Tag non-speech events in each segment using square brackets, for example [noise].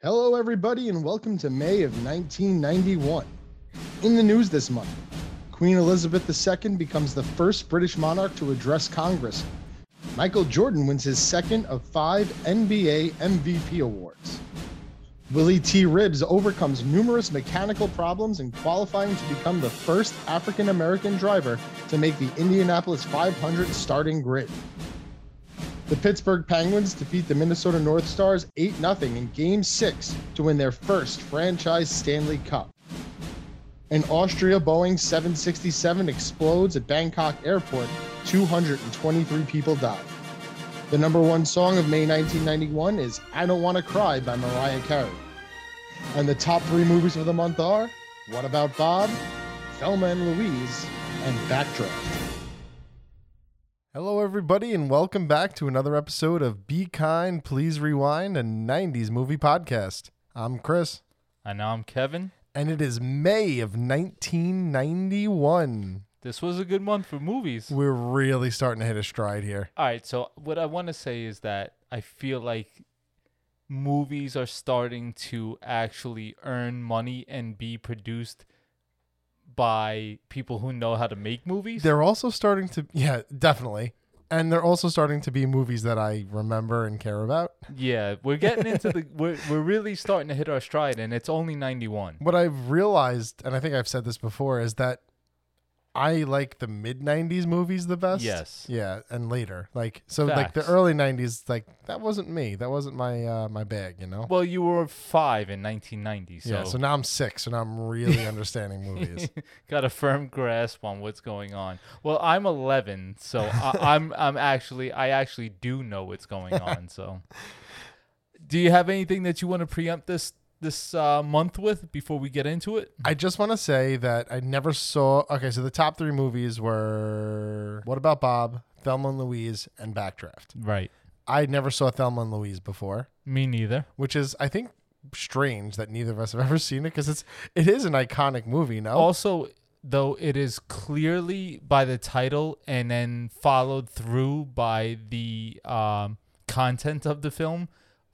Hello, everybody, and welcome to May of 1991. In the news this month, Queen Elizabeth II becomes the first British monarch to address Congress. Michael Jordan wins his second of five NBA MVP awards. Willie T. Ribbs overcomes numerous mechanical problems in qualifying to become the first African American driver to make the Indianapolis 500 starting grid. The Pittsburgh Penguins defeat the Minnesota North Stars 8 0 in Game 6 to win their first franchise Stanley Cup. An Austria Boeing 767 explodes at Bangkok Airport. 223 people die. The number one song of May 1991 is I Don't Want to Cry by Mariah Carey. And the top three movies of the month are What About Bob, Thelma and Louise, and Backdraft. Hello, everybody, and welcome back to another episode of Be Kind, Please Rewind, a 90s movie podcast. I'm Chris, And now I'm Kevin. and it is May of 1991. This was a good month for movies. We're really starting to hit a stride here. All right, so what I want to say is that I feel like movies are starting to actually earn money and be produced by people who know how to make movies. They're also starting to, yeah, definitely. And they're also starting to be movies that I remember and care about. yeah, we're getting into the [laughs] we're we're really starting to hit our stride and it's only 91. What I've realized, and I think I've said this before, is that I like the mid '90s movies the best. Yes. Yeah, and later, like so, like the early '90s, like that wasn't me. That wasn't my uh, my bag, you know. Well, you were 5 in 1990, so yeah. So now I'm six, so now I'm really understanding movies. [laughs] got a firm grasp on what's going on. Well, I'm 11, so I, [laughs] I'm I'm actually I actually do know what's going [laughs] on. So, do you have anything that you want to preempt this this uh, month with before we get into it? I just want to say that I never saw. Okay, so the top three movies were What About Bob, Thelma and Louise, and Backdraft. Right. I never saw Thelma and Louise before. Me neither. which is I think strange that neither of us have [laughs] ever seen it because it's it is an iconic movie. No, Also, though, it is clearly by the title and then followed through by the um, content of the film,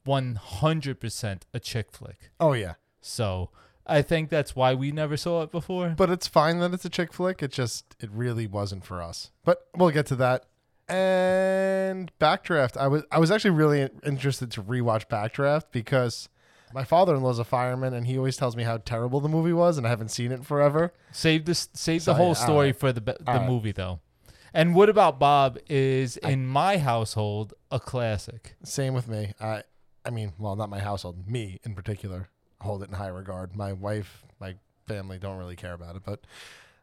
100% a chick flick. oh yeah, So I think that's why we never saw it before. but it's fine that it's a chick flick. It just it really wasn't for us. But we'll get to that. And Backdraft, I was I was actually really interested to rewatch Backdraft because my father-in-law's a fireman and he always tells me how terrible the movie was and I haven't seen it forever. Save this. Save So, the whole yeah, story alright. for the the movie though. And what about Bob? Is in my household a classic. Same with me. I I mean, well, not my household, me in particular, hold it in high regard. My wife, my family don't really care about it, but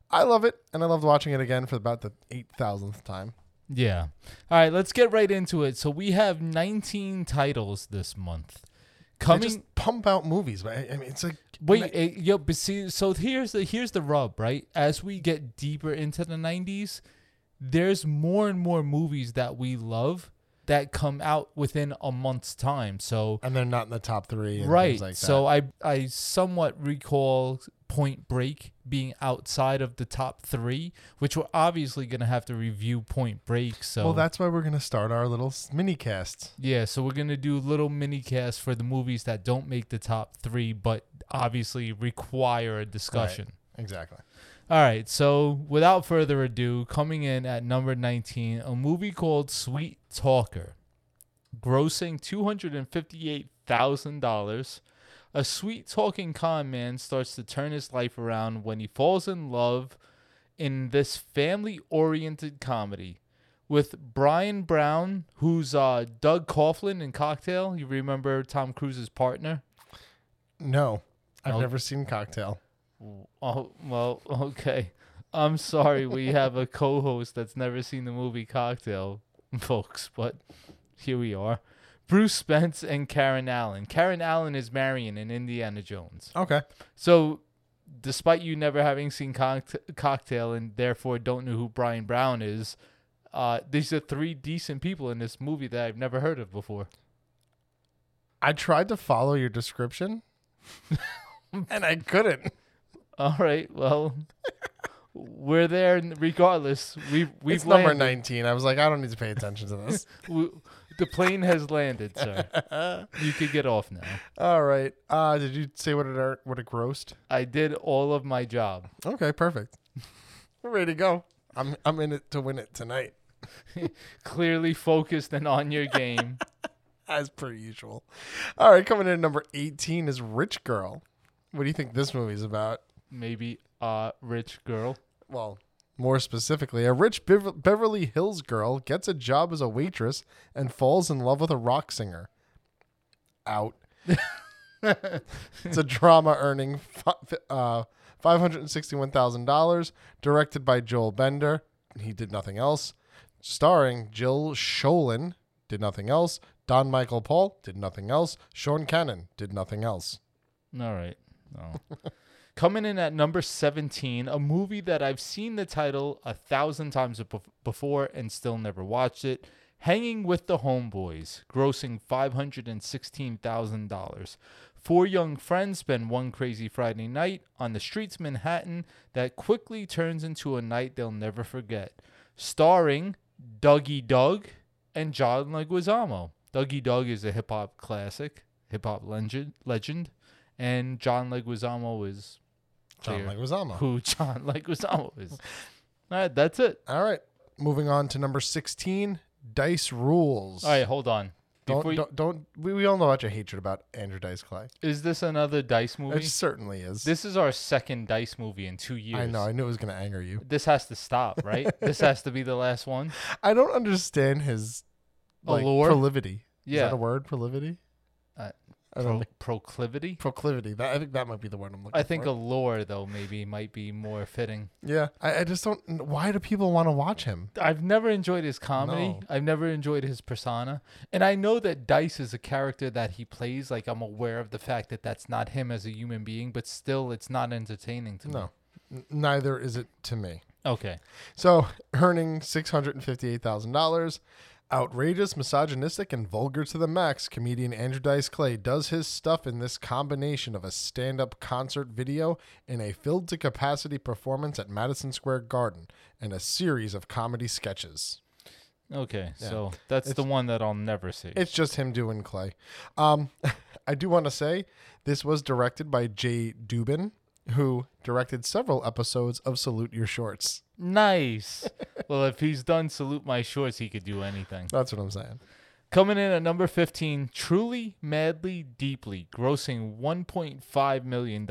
I love it and I loved watching it again for about the 8,000th time. Yeah. All right. Let's get right into it. So we have 19 titles this month. Coming. just pump out movies, but I I mean, it's like Wait, eh, yo, but see, so here's the here's the rub, right? As we get deeper into the '90s, there's more and more movies that we love that come out within a month's time. So and they're not in the top three, and right, like so. I I somewhat recall Point Break being outside of the top three, which we're obviously gonna have to review Point Break. So well, that's why we're gonna start our little mini casts. yeah, so we're gonna do little mini casts for the movies that don't make the top three, but obviously require a discussion. Exactly. All right, so without further ado, coming in at number 19, a movie called Sweet Talker, grossing $258,000. A sweet talking con man starts to turn his life around when he falls in love in this family oriented comedy with Bryan Brown, who's uh, Doug Coughlin in Cocktail. You remember Tom Cruise's partner? No, I've No. never seen Cocktail. Oh, well, [laughs] okay. I'm sorry we have a co-host that's never seen the movie Cocktail, [laughs] folks, but here we are. Bruce Spence and Karen Allen. Karen Allen is Marion in Indiana Jones. Okay. So, despite you never having seen Coct- Cocktail and therefore don't know who Bryan Brown is, uh, these are three decent people in this movie that I've never heard of before. I tried to follow your description, [laughs] and I couldn't. [laughs] All right, well, we're there regardless. We've we've it's number nineteen. I was like, I don't need to pay attention to this. [laughs] we, the plane has landed, sir. [laughs] You could get off now. All right. Uh, did you say what it what it grossed? I did all of my job. Okay, perfect. We're ready to go. I'm I'm in it to win it tonight, Clearly focused and on your game. as per usual. All right, coming in at number 18 is Rich Girl. What do you think this movie's about? Maybe a rich girl. Well, more specifically, a rich Bever- Beverly Hills girl gets a job as a waitress and falls in love with a rock singer. Out. [laughs] it's a drama earning fi- uh, $561,000, directed by Joel Bender. He did nothing else. Starring Jill Schoelen, did nothing else. Don Michael Paul, did nothing else. Sean Kanan, did nothing else. All right. No. [laughs] Coming in at number 17, a movie that I've seen the title a thousand times before and still never watched it. Hanging with the Homeboys, grossing $516,000. Four young friends spend one crazy Friday night on the streets of Manhattan that quickly turns into a night they'll never forget. Starring Dougie Doug and John Leguizamo. Dougie Doug is a hip hop classic, hip hop legend, legend, and John Leguizamo is John Leguizamo. who John [laughs] Leguizamo is. All right, that's it. All right. Moving on to number 16, Dice Rules. All right, hold on. Don't, you, don't, don't we, we all know about your hatred about Andrew Dice Clay. is this another Dice movie? It certainly is. This is our second Dice movie in two years. I know. I knew it was going to anger you. This has to stop, right? [laughs] this has to be the last one. I don't understand his like, Allure? proclivity. Is Yeah. that a word? Proclivity? Pro- proclivity. Proclivity. That, I think that might be the word I'm looking I think for. allure though maybe might be more fitting. yeah. I, I just don't. Why do people want to watch him? I've never enjoyed his comedy. No. I've never enjoyed his persona. And I know that Dice is a character that he plays. Like, I'm aware of the fact that that's not him as a human being, but still, it's not entertaining to me. No. Neither is it to me. Okay. So, earning $658,000. Outrageous, misogynistic, and vulgar to the max, comedian Andrew Dice Clay does his stuff in this combination of a stand up concert video and a filled to capacity performance at Madison Square Garden and a series of comedy sketches. Okay. Yeah. So that's the one that I'll never see. It's just him doing Clay. Um, [laughs] I do want to say this was directed by Jay Dubin, who directed several episodes of Salute Your Shorts. nice. [laughs] well, if he's done Salute My Shorts, he could do anything. That's what I'm saying. Coming in at number 15, Truly, Madly, Deeply, grossing $1.5 million.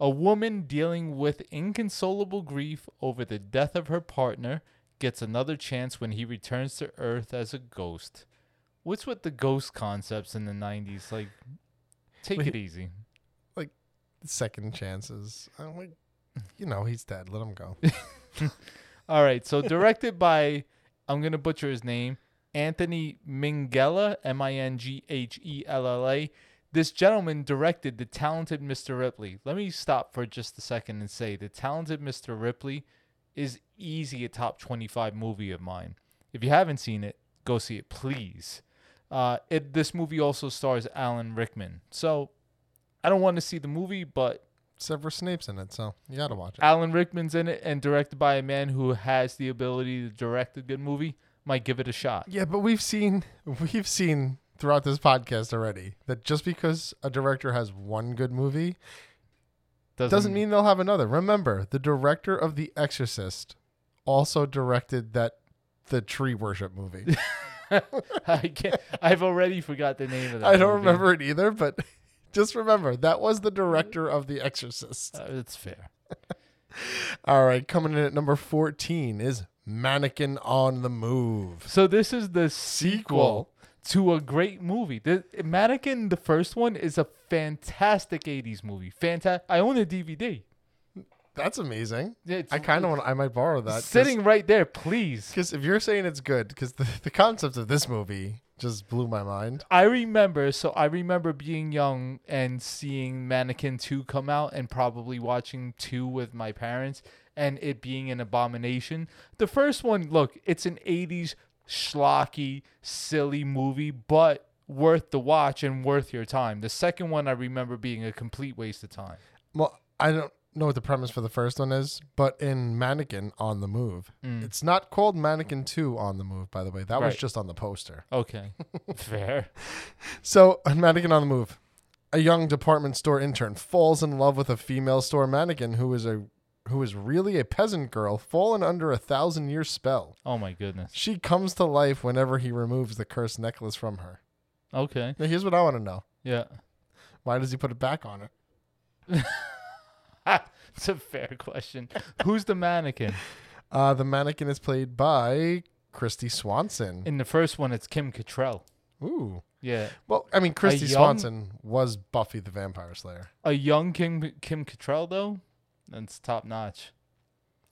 A woman dealing with inconsolable grief over the death of her partner gets another chance when he returns to Earth as a ghost. What's with the ghost concepts in the 90s? Like, take Wait. it easy. Second chances. I'm like, you know, he's dead. Let him go. [laughs] All right, so directed by, I'm to butcher his name, Anthony Minghella, M I N G H E L L A. This gentleman directed The Talented Mr. Ripley. Let me stop for just a second and say The Talented Mr. Ripley is easy a top 25 movie of mine. If you haven't seen it, go see it, please. Uh, it this movie also stars Alan Rickman. So I don't want to see the movie, but Severus Snape's in it, so you got to watch it. Alan Rickman's in it and directed by a man who has the ability to direct a good movie. Might give it a shot. Yeah, but we've seen [laughs] we've seen throughout this podcast already that just because a director has one good movie doesn't mean they'll have another. Remember, the director of The Exorcist also directed that the tree worship movie. [laughs] I can't. I've already forgot the name of that. [laughs] I don't movie. remember it either, but just remember that was the director of The Exorcist. Uh, it's fair. [laughs] All right, coming in at number 14 is Mannequin on the Move. So this is the Sequel. sequel to a great movie. The Mannequin, the first one, is a fantastic '80s movie. Fantastic. I own a DVD. That's amazing. It's I kind of want. I might borrow that. sitting right there. Please. Because if you're saying it's good, because the, the concept of this movie just blew my mind. I remember, so I remember being young and seeing Mannequin 2 come out and probably watching 2 with my parents and it being an abomination. The first one, look, it's an 80s schlocky, silly movie, but worth the watch and worth your time. The second one I remember being a complete waste of time. Well, I don't. Know what the premise for the first one is, but in Mannequin on the Move, Mm. it's not called Mannequin 2 on the Move, by the way. That was just on the poster. Okay. [laughs] Fair. So, Mannequin on the Move, a young department store intern falls in love with a female store mannequin who is a who is really a peasant girl fallen under a thousand year spell. Oh my goodness. She comes to life whenever he removes the cursed necklace from her. Okay. Now, here's what I want to know: Yeah. Why does he put it back on her? [laughs] [laughs] It's a fair question. Who's the mannequin? [laughs] Uh, the mannequin is played by Christy Swanson. In the first one, it's Kim Cattrall. Ooh. Yeah. Well, I mean, Christy young- Swanson was Buffy the Vampire Slayer. A young Kim Kim Cattrall though, that's top notch.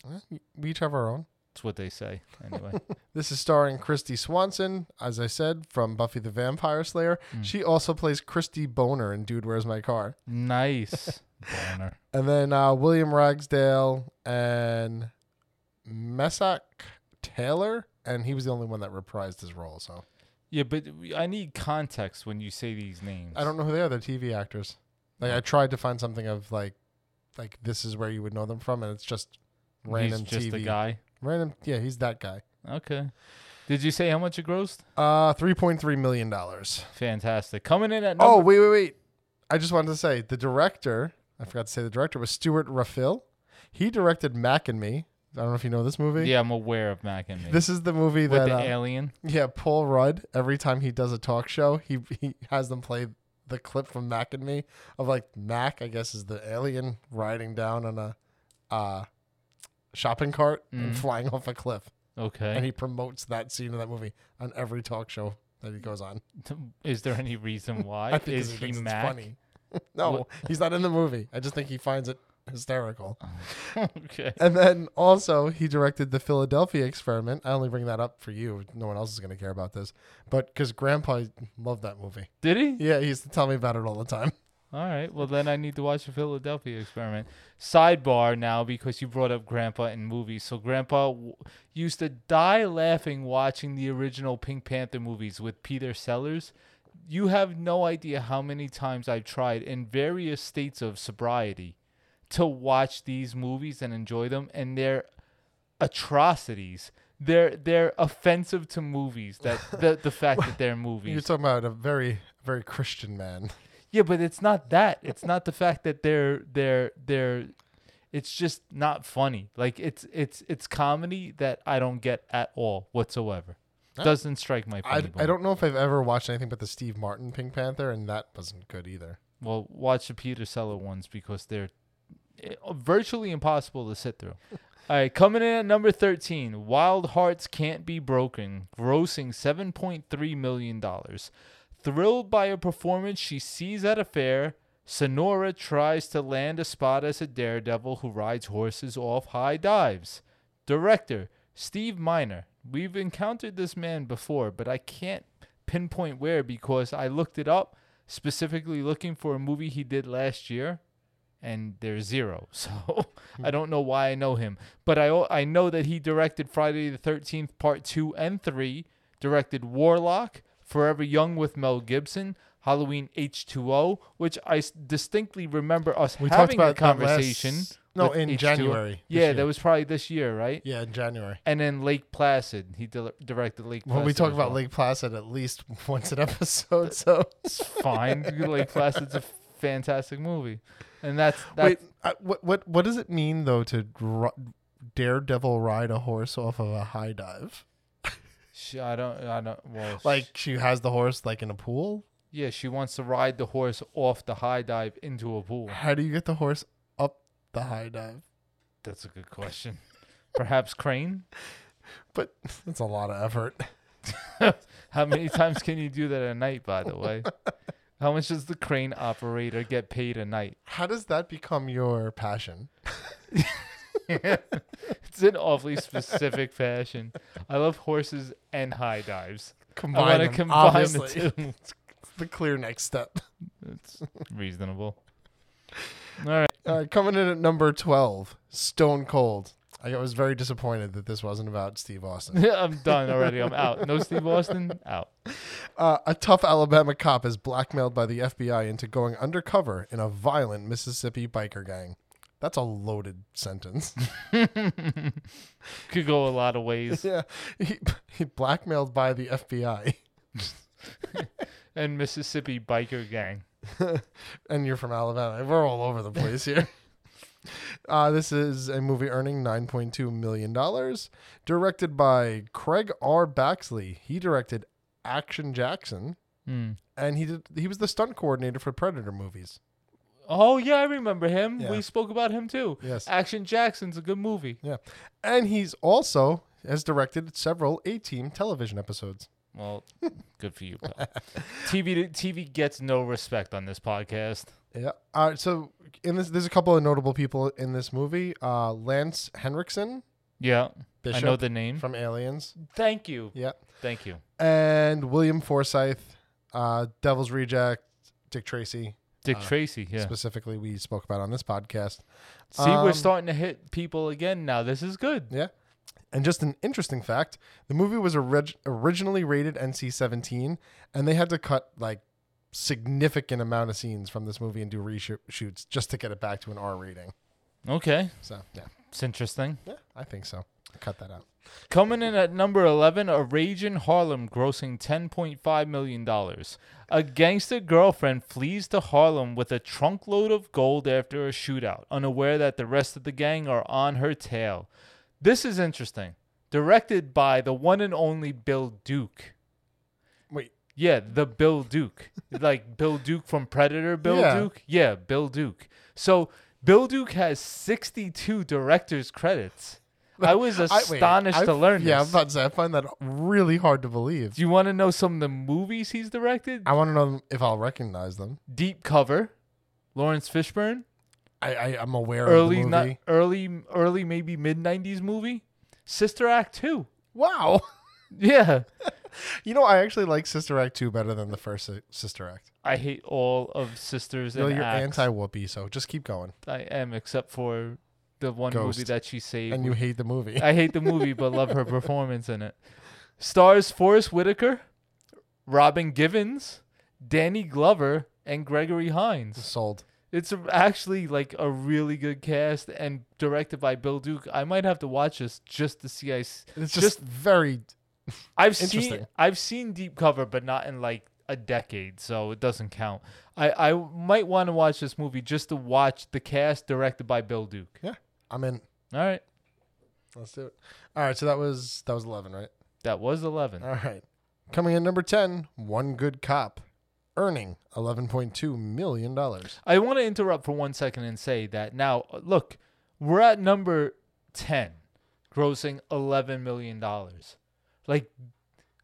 Eh, We each have our own. That's what they say. Anyway. [laughs] This is starring Christy Swanson, as I said, from Buffy the Vampire Slayer. Mm. She also plays Christy Boner in Dude, Where's My Car? nice. And then uh, William Ragsdale and Meshach Taylor, and he was the only one that reprised his role. So Yeah, but I need context when you say these names. I don't know who they are. They're TV actors. Like I tried to find something of like, like this is where you would know them from, and it's just random He's just TV. a guy. Random, yeah, he's that guy. Okay. Did you say how much it grossed? Uh, three point three million dollars. Fantastic. Coming in at Oh, wait, wait, wait. I just wanted to say the director, I forgot to say the director was Stewart Raffill. He directed Mac and Me. I don't know if you know this movie. yeah, I'm aware of Mac and Me. This is the movie with that the uh, alien. yeah, Paul Rudd, every time he does a talk show, he he has them play the clip from Mac and Me of like Mac, I guess is the alien riding down on a uh shopping cart and Mhm. flying off a cliff. Okay. And he promotes that scene of that movie on every talk show that he goes on. [laughs] Is there any reason [laughs] why? I think Is he he Mac? funny. [laughs] no, What- he's not in the movie. I just think he finds it hysterical. [laughs] okay. [laughs] And then also he directed the Philadelphia Experiment. I only bring that up for you. No one else is going to care about this, but because Grandpa loved that movie. Did he? Yeah, he used to tell me about it all the time. All right. Well, then I need to watch the Philadelphia Experiment. Sidebar now because you brought up Grandpa in movies. So Grandpa w- used to die laughing watching the original Pink Panther movies with Peter Sellers. You have no idea how many times I've tried in various states of sobriety to watch these movies and enjoy them, and they're atrocities. They're they're offensive to movies. That [laughs] the the fact that they're movies. You're talking about a very, very Christian man. Yeah, but it's not that. It's not the fact that they're they're they're it's just not funny. Like it's it's it's comedy that I don't get at all whatsoever. Doesn't strike my I, funny I bone. don't know if I've ever watched anything but the Steve Martin Pink Panther, and that wasn't good either. Well, watch the Peter Seller ones because they're eh, virtually impossible to sit through. [laughs] All right, coming in at number 13, Wild Hearts Can't Be Broken, grossing $7.3 million. Thrilled by a performance she sees at a fair, Sonora tries to land a spot as a daredevil who rides horses off high dives. Director, Steve Miner. We've encountered this man before, but I can't pinpoint where because I looked it up specifically looking for a movie he did last year and there's zero. [laughs] So I don't know why I know him, but I I know that he directed Friday the 13th part 2 and 3, directed Warlock, Forever Young with Mel Gibson, Halloween H2O, which I s- distinctly remember us We talked having about a conversation. Last, no, with in H2O. January. this Yeah, year. that was probably this year, right? Yeah, in January. And then Lake Placid, he di- directed Lake Placid. Well, we talk as about well. Lake Placid at least [laughs] once an episode. So It's fine. [laughs] Lake Placid's a fantastic movie, and that's that's wait, uh, what what what does it mean though to daredevil ride a horse off of a high dive? I don't, I don't. Well, sh- Like she has the horse like in a pool. Yeah, she wants to ride the horse off the high dive into a pool. How do you get the horse up the high dive? That's a good question. Perhaps crane. [laughs] But that's a lot of effort. [laughs] How many times can you do that a night? By the way, how much does the crane operator get paid a night? How does that become your passion? [laughs] It's an awfully specific passion. I love horses and high dives. I Combine want to combine obviously. the two. It's the clear next step. It's [laughs] reasonable. All right. Uh, coming in at number twelve, Stone Cold. I was very disappointed that this wasn't about Steve Austin. Yeah, [laughs] I'm done already. I'm out. No Steve Austin. Out. Uh, a tough Alabama cop is blackmailed by the FBI into going undercover in a violent Mississippi biker gang. That's a loaded sentence. [laughs] Could go a lot of ways. yeah. He, he blackmailed by the FBI. And Mississippi biker gang. [laughs] and you're from Alabama. We're all over the place here. [laughs] Uh, this is a movie earning $9.2 million, directed by Craig R. Baxley. He directed Action Jackson, Hmm. and he did. He was the stunt coordinator for Predator movies. Oh yeah, I remember him. Yeah. We spoke about him too. Yes. Action Jackson's a good movie. Yeah, and he's also has directed several A-Team television episodes. Well, good for you, pal. [laughs] TV TV gets no respect on this podcast. Yeah. Uh, so in this, there's a couple of notable people in this movie. Uh, Lance Henriksen, Yeah, Bishop I know the name. from Aliens. Thank you. Yeah. Thank you. and William Forsythe, uh, Devil's Reject, Dick Tracy. Dick Uh, Tracy. Yeah. Specifically, we spoke about on this podcast. See, we're um, starting to hit people again now. This is good. Yeah. And just an interesting fact the movie was orig- originally rated NC 17, and they had to cut like significant amount of scenes from this movie and do reshoots just to get it back to an R rating. Okay, So, yeah. it's interesting. Yeah, I think so. Cut that out. Coming in at number 11, A Rage in Harlem, grossing $10.5 million. A gangster girlfriend flees to Harlem with a trunk load of gold after a shootout, unaware that the rest of the gang are on her tail. This is interesting. Directed by the one and only Bill Duke. Wait, Yeah, the Bill Duke. [laughs] like Bill Duke from Predator, Bill Yeah. Duke? Yeah, Bill Duke. So Bill Duke has 62 director's credits. [laughs] I was I- wait, astonished to learn Yeah, I'm about to say, I find that really hard to believe. Do you want to know some of the movies he's directed? I want to know if I'll recognize them. Deep Cover, Laurence Fishburne, I, I I'm aware early of the movie. early early maybe mid 90s movie, Sister Act 2. wow. [laughs] Yeah. [laughs] You know, I actually like Sister Act 2 better than the first Sister Act. I hate all of Sisters You know, and you're Acts. anti Whoopi, so just keep going. I am except for the one movie that she saved. And you hate the movie. I hate the movie, but love her [laughs] performance in it. Stars Forest Whitaker, Robin Givens, Danny Glover, and Gregory Hines. Sold. It's actually like a really good cast and directed by Bill Duke. I might have to watch this just to see. I It's just, Just- very. I've seen I've seen Deep Cover, but not in like a decade, so it doesn't count. I I might want to watch this movie just to watch the cast directed by Bill Duke. Yeah, I'm in. All right, Let's do it. All right, so that was that was 11, right? that was eleven. All right. Coming in number 10, One Good Cop, earning 11.2 million dollars. I want to interrupt for one second and say that now, look, we're at number 10, grossing $11 million. Like,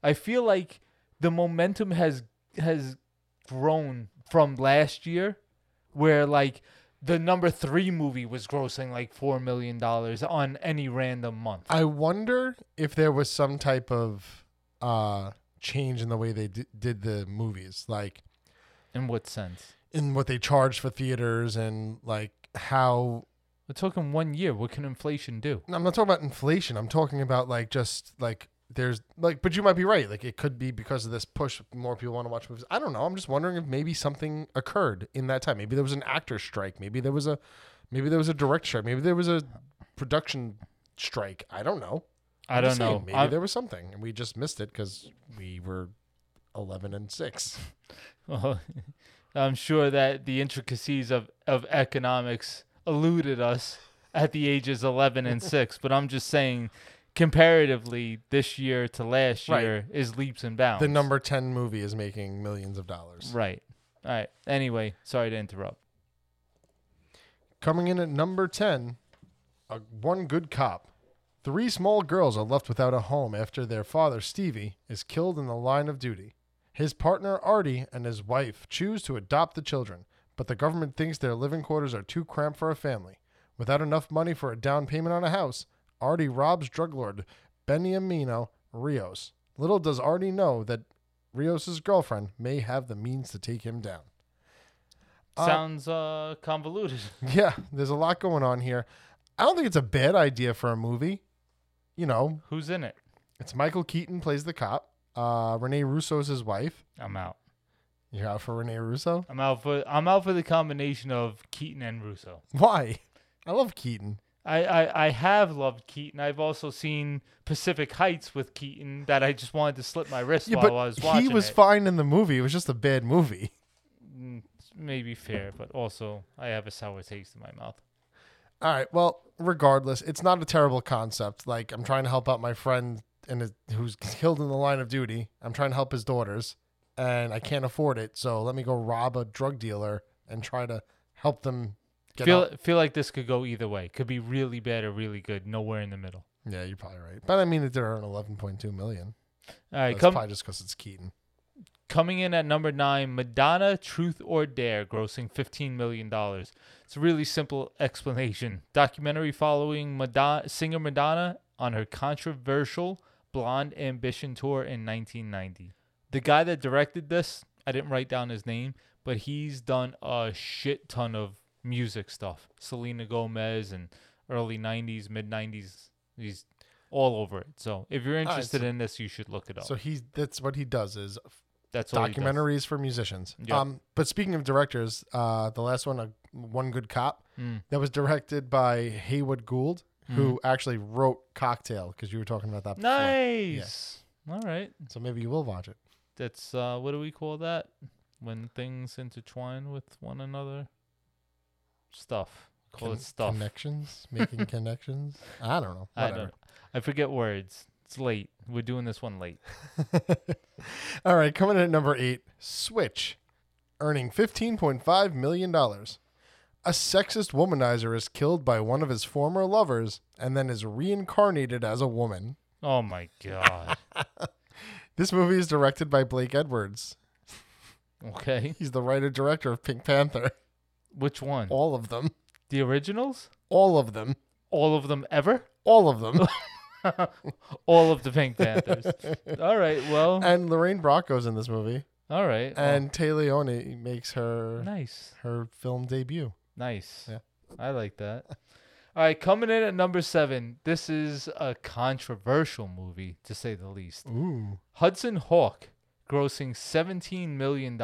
I feel like the momentum has has grown from last year, where like the number three movie was grossing like $4 million on any random month. I wonder if there was some type of uh change in the way they d- did the movies, like In what sense? in what they charged for theaters and like how We're talking one year. What can inflation do? I'm not talking about inflation. I'm talking about like just like there's like but you might be right. Like it could be because of this push more people want to watch movies. I don't know. I'm just wondering if maybe something occurred in that time. Maybe there was an actor strike. Maybe there was a maybe there was a direct strike. Maybe there was a production strike. I don't know. I don't know. Maybe I'm- there was something and we just missed it cuz we were 11 and 6. [laughs] Well, [laughs] I'm sure that the intricacies of, of economics eluded us at the ages 11 and [laughs] 6, but I'm just saying comparatively this year to last Right. year is leaps and bounds. The number 10 movie is making millions of dollars. Right. All right. Anyway, sorry to interrupt. Coming in at number 10, a one good cop. Three small girls are left without a home after their father, Stevie, is killed in the line of duty. His partner, Artie, and his wife choose to adopt the children, but the government thinks their living quarters are too cramped for a family. Without enough money for a down payment on a house, Artie robs drug lord Beniamino Rios. Little does Artie know that Rios' girlfriend may have the means to take him down. Uh, Sounds uh, convoluted. [laughs] Yeah, there's a lot going on here. I don't think it's a bad idea for a movie. You know, Who's in it? it's Michael Keaton plays the cop. Uh, Rene is his wife. I'm out. You're out for Rene Russo? I'm out for I'm out for the combination of Keaton and Russo. Why? I love Keaton. I, I, I have loved Keaton. I've also seen Pacific Heights with Keaton that I just wanted to slip my wrist Yeah, while but I was watching he was it. fine in the movie. It was just a bad movie. Mm, Maybe fair, but also I have a sour taste in my mouth. All right. Well, regardless, it's not a terrible concept. Like I'm trying to help out my friend and his, who's [laughs] killed in the line of duty. I'm trying to help his daughters, and I can't afford it. So let me go rob a drug dealer and try to help them get Feel out. feel like this could go either way. Could be really bad or really good. Nowhere in the middle. Yeah, you're probably right. But I mean, it did earn 11.2 million. All right, That's come probably just because it's Keaton. Coming in at number nine, Madonna Truth or Dare, grossing $15 million. It's a really simple [laughs] explanation. Documentary following Madonna, singer Madonna on her controversial Blonde Ambition tour in 1990. The guy that directed this, I didn't write down his name, but he's done a shit ton of music stuff. Selena Gomez and early 90s, mid 90s. He's all over it. So if you're right, interested so- in this, you should look it up. So he's that's what he does is That's documentaries for musicians. Yeah. Um, but speaking of directors, uh, the last one, uh, One Good Cop, Mm. that was directed by Heywood Gould, who actually wrote Cocktail because you were talking about that. Nice. All right. So maybe you will watch it. That's uh what do we call that? When things intertwine with one another. Stuff. Call Con- it stuff. Connections, making [laughs] connections. I don't know. I don't I forget words. It's late. We're doing this one late. [laughs] All right, coming in at number eight, Switch, earning $15.5 million. A sexist womanizer is killed by one of his former lovers and then is reincarnated as a woman. Oh my god. [laughs] This movie is directed by Blake Edwards. okay. He's the writer director of Pink Panther. Which one? All of them. The originals? All of them. All of them ever? All of them. [laughs] [laughs] All of the Pink Panthers. all right. Well. and Lorraine Bracco's in this movie. all right. well, And Téa Leoni makes her nice. her film debut. Nice. Yeah. I like that. All right, coming in at number seven. This is a controversial movie, to say the least. Ooh. Hudson Hawk, grossing $17 million.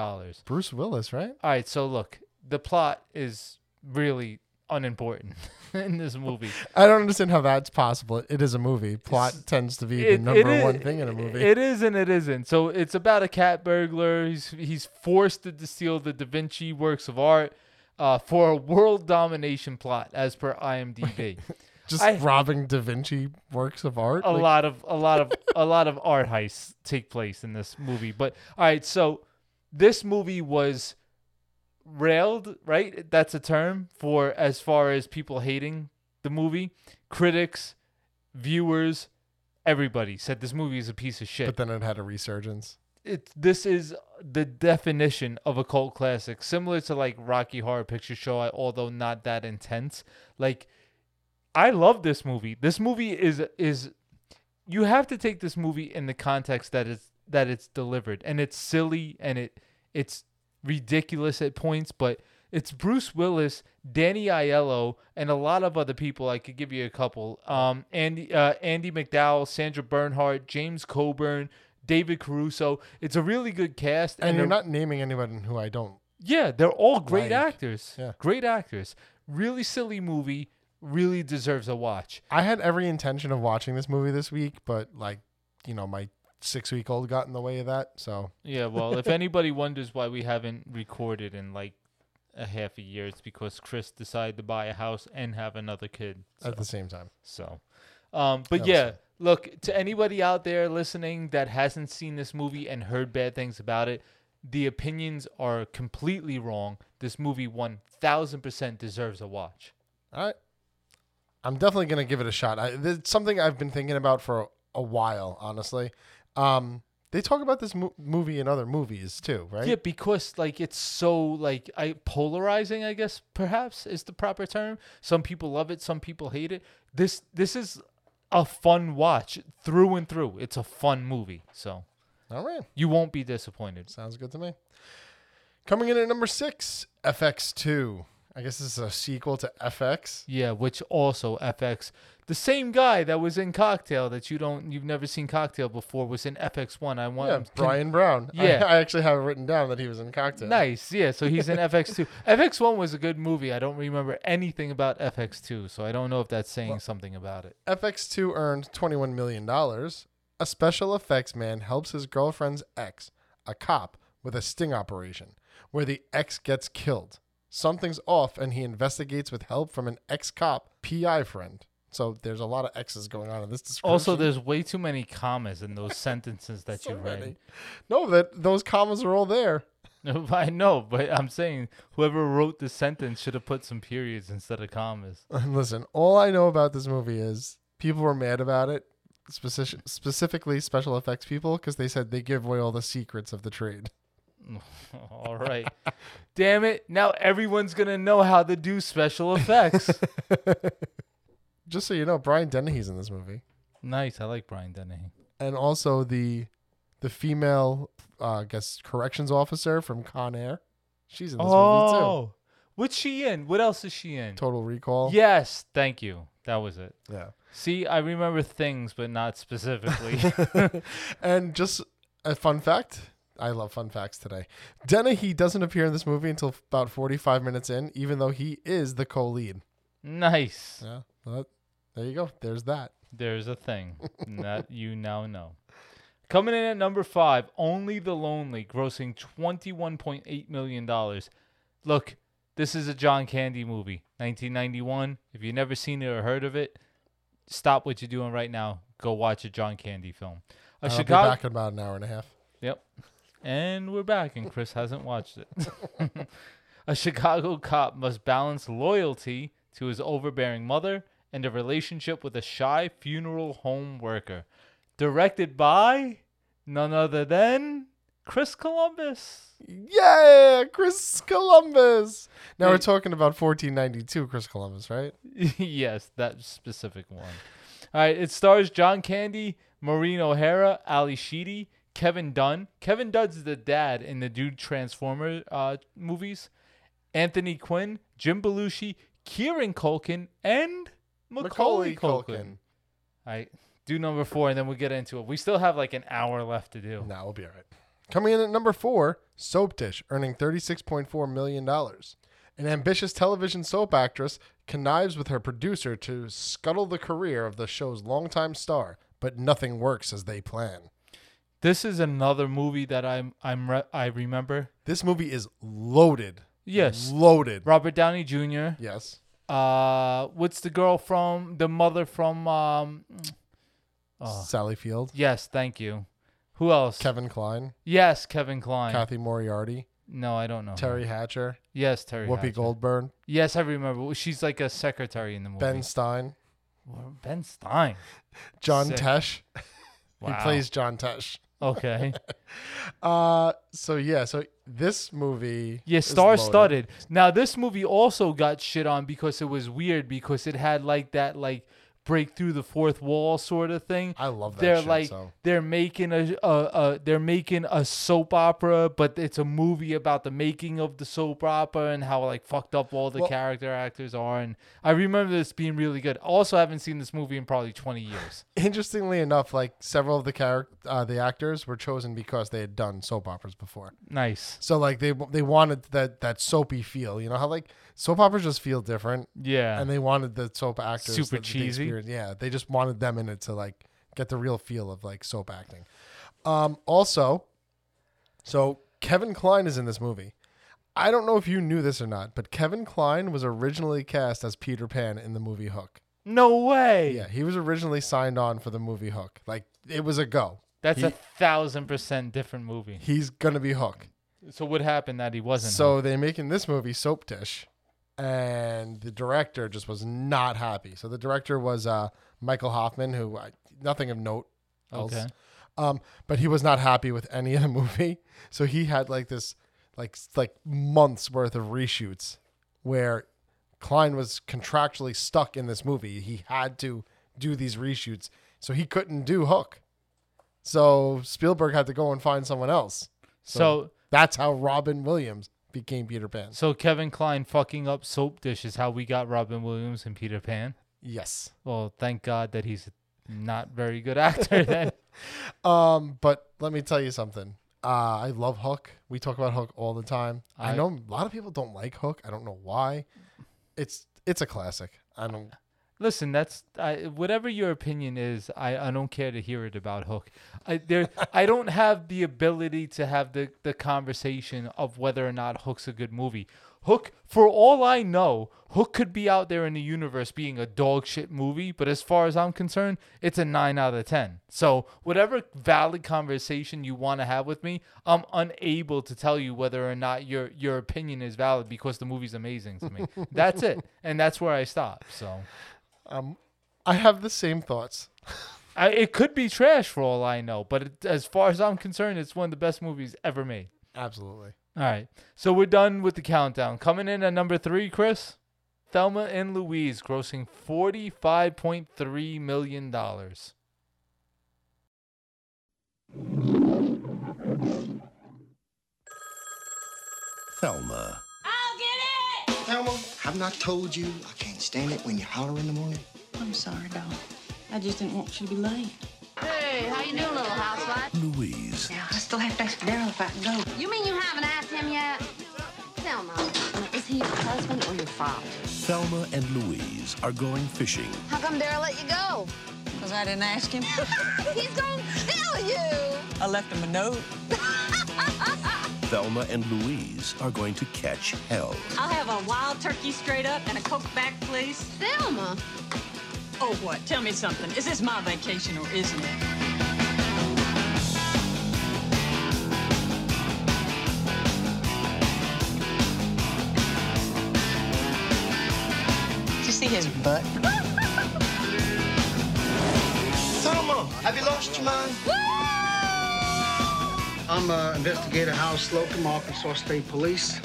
Bruce Willis, right? All right, so look, the plot is really unimportant [laughs] in this movie. I don't understand how that's possible. It is a movie. Plot tends to be the number it is- one thing in a movie. It is and it isn't. So it's about a cat burglar. He's he's forced to steal the Da Vinci works of art uh, for a world domination plot, as per IMDb. [laughs] Just I- robbing Da Vinci works of art. a Like, lot of a lot of a lot of art heists take place in this movie. But all right, so this movie was railed, right? That's a term for as far as people hating the movie. Critics, viewers, everybody said this movie is a piece of shit. But then it had a resurgence. it this is the definition of a cult classic, similar to like Rocky Horror Picture Show, although not that intense. Like I love this movie. This movie is is you have to take this movie in the context that it's that it's delivered, and it's silly and it it's ridiculous at points, but it's Bruce Willis, Danny Aiello, and a lot of other people. I could give you a couple. Um, Andy uh, Andie MacDowell, Sandra Bernhard, James Coburn, David Caruso. It's a really good cast, And you're they're- not naming anyone who I don't. yeah, they're all great Like, actors. yeah. Great actors. Really silly movie. Really deserves a watch. I had every intention of watching this movie this week, but like, you know, my six week old got in the way of that. So Yeah, well, if [laughs] anybody wonders why we haven't recorded in like a half a year, it's because Chris decided to buy a house and have another kid. So, at the same time, so. um, but That yeah, look to anybody out there listening that hasn't seen this movie and heard bad things about it. The opinions are completely wrong. This movie, one thousand percent, deserves a watch. all right. I'm definitely gonna give it a shot. I, it's something I've been thinking about for a, a while, honestly. Um, they talk about this mo- movie in other movies too, right? Yeah, because like it's so like I polarizing, I guess perhaps is the proper term. Some people love it, some people hate it. This this is a fun watch through and through. It's a fun movie, so All right. you won't be disappointed. Sounds good to me. Coming in at number six, FX2. I guess this is a sequel to FX. Yeah, which also FX The same guy that was in Cocktail that you don't you've never seen Cocktail before was in FX1. I want Yeah, him to- Bryan Brown. [laughs] Yeah. I, actually have it written down that he was in Cocktail. Nice. Yeah, so he's in [laughs] FX2. FX1 was a good movie. I don't remember anything about FX2, so I don't know if that's saying something about it. FX2 earned $21 million. A special effects man helps his girlfriend's ex, a cop, with a sting operation where the ex gets killed. Something's off, and he investigates with help from an ex cop PI friend. So there's a lot of X's going on in this description. Also, there's way too many commas in those [laughs] sentences that So you read. many. No, that those commas are all there. [laughs] I know, but I'm saying whoever wrote the sentence should have put some periods instead of commas. [laughs] Listen, all I know about this movie is people were mad about it, specific, specifically special effects people, because they said they give away all the secrets of the trade. All right. Damn it. Now everyone's going to know how to do special effects. Just so you know, Brian Dennehy's in this movie, nice. I like Brian Dennehy. and also the the female, uh, I guess, corrections officer from Con Air. She's in this movie too. Oh. What's she in? What else is she in? too. Total Recall. Yes. Thank you. That was it. Yeah. See, I remember things, but not specifically. [laughs] [laughs] and just a fun fact. I love fun facts today. Dennehy doesn't appear in this movie until about 45 minutes in, even though he is the co-lead. Nice. Yeah. Well, there you go. There's that. There's a thing [laughs] that you now know. Coming in at number five, Only the Lonely, grossing $21.8 million. Look, this is a John Candy movie, 1991. If you've never seen it or heard of it, stop what you're doing right now. Go watch a John Candy film. A I'll be back in about an hour and a half. Yep. And we're back, and Chris hasn't watched it. [laughs] a Chicago cop must balance loyalty to his overbearing mother and a relationship with a shy funeral home worker. Directed by none other than Chris Columbus. Yeah, Chris Columbus. Now we're talking about 1492 Chris Columbus, right? [laughs] yes, that specific one. All right, it stars John Candy, Maureen O'Hara, Ally Sheedy, Kevin Dunn. Kevin Dunn's the dad in the Dude Transformer uh, movies. Anthony Quinn, Jim Belushi, Kieran Culkin, and Macaulay, Culkin. All right, do number four, and then we'll get into it. We still have like an hour left to do. Now we'll be all right. Coming in at number four, Soap Dish, earning $36.4 million. An ambitious television soap actress connives with her producer to scuttle the career of the show's longtime star, but nothing works as they plan. This is another movie that I'm I'm re- I remember. This movie is loaded. Yes, Loaded. Robert Downey Jr. Yes. Uh, what's the girl from the mother from? Um, oh, Sally Field. yes, thank you. Who else? Kevin Kline. yes, Kevin Kline. Cathy Moriarty. no, I don't know. Teri Hatcher. Yes, Teri. Whoopi Hatcher. Goldberg. Yes, I remember. She's like a secretary in the movie. Ben Stein. Ben Stein. John Sick. Tesh. Wow. [laughs] He plays John Tesh. Okay. [laughs] Uh, so yeah, so this movie, Yeah, is star loaded. studded. Now this movie also got shit on because it was weird because it had like that like break through the fourth wall sort of thing. I love that. they're shit, like so. they're making a, a, a they're making a soap opera, but it's a movie about the making of the soap opera and how like fucked up all the Well- character actors are. And I remember this being really good. Also, I haven't seen this movie in probably twenty years. [laughs] Interestingly enough, like several of the character, uh, the actors were chosen because they had done soap operas before. Nice. So like they they wanted that that soapy feel. You know how like soap operas just feel different, Yeah. and they wanted the soap actors Super the- the cheesy. experience- Yeah, they just wanted them in it to like get the real feel of like soap acting. Um, also, so Kevin Kline is in this movie. I don't know if you knew this or not, but Kevin Kline was originally cast as Peter Pan in the movie Hook. no way. Yeah, he was originally signed on for the movie Hook. Like it was a go. That's He- a thousand percent different movie. He's gonna be Hook. So what happened that he wasn't? So they're making this movie Soap Dish, and the director just was not happy. So the director was uh, Michael Hoffman, who I, nothing of note else. Okay. Um, but he was not happy with any of the [laughs] movie, so he had like this, like like months worth of reshoots, where Kline was contractually stuck in this movie. He had to do these reshoots, so he couldn't do Hook. So Spielberg had to go and find someone else. So That's how Robin Williams became Peter Pan. so Kevin Kline fucking up soap dish is how we got Robin Williams and Peter Pan. Yes. Well, thank God that he's not very good [laughs] actor then. [laughs] Um, but let me tell you something. Uh, I love Hook. We talk about Hook all the time. I, I- know a lot of people don't like Hook. I don't know why. It's it's a classic. I don't. Listen, that's I, whatever your opinion is. I, I don't care to hear it about Hook. I there I don't have the ability to have the the conversation of whether or not Hook's a good movie. Hook, for all I know, Hook could be out there in the universe being a dog shit movie, but as far as I'm concerned, it's a nine out of ten. So whatever valid conversation you want to have with me, I'm unable to tell you whether or not your your opinion is valid because the movie's amazing to me. [laughs] that's it, and that's where I stop. So. Um, I have the same thoughts. I, it could be trash for all I know, but it, as far as I'm concerned, it's one of the best movies ever made. Absolutely. All right, so we're done with the countdown. Coming in at number three, Chris, Thelma and Louise, grossing forty-five point three million dollars. Thelma I'll get it! Thelma, have not told you I can't stand it when you holler in the morning? I'm sorry, doll. I just didn't want you to be late. Hey, how you doing, little housewife? Louise. Now, I still have to ask Daryl if I can go. You mean you haven't asked him yet? Thelma, is he your husband or your father? Thelma and Louise are going fishing. How come Daryl let you go? Because I didn't ask him. [laughs] He's gonna kill you! I left him a note. [laughs] Thelma and Louise are going to catch hell. I'll have a wild turkey straight up and a Coke back, please. Thelma, Oh, what? Tell me something. Is this my vacation or isn't it? Did you see his butt? [laughs] Thelma, have you lost your mind? I'm uh, investigator Hal Slocum, Arkansas State Police.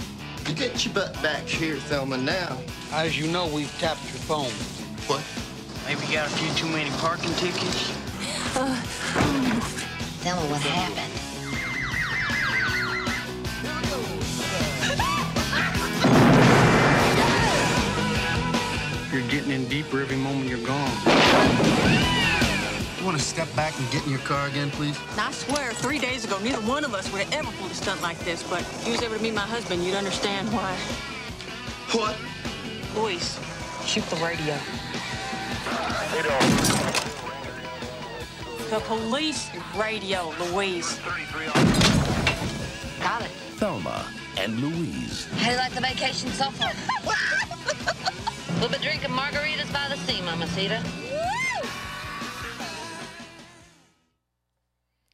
You get your butt back here, Thelma, now. As you know, we've tapped your phone. What? Maybe you got a few too many parking tickets. [sighs] Thelma, what happened? You're getting in deeper every moment you're gone. You want to step back and get in your car again, please? I swear, three days ago, neither one of us would have ever pulled a stunt like this, but if you was able to meet my husband, you'd understand why. What? Boys, shoot the radio. The police radio, Louise. Got it. Thelma and Louise. How do you like the vacation so far? we'll be drinking margaritas by the sea, Mamacita.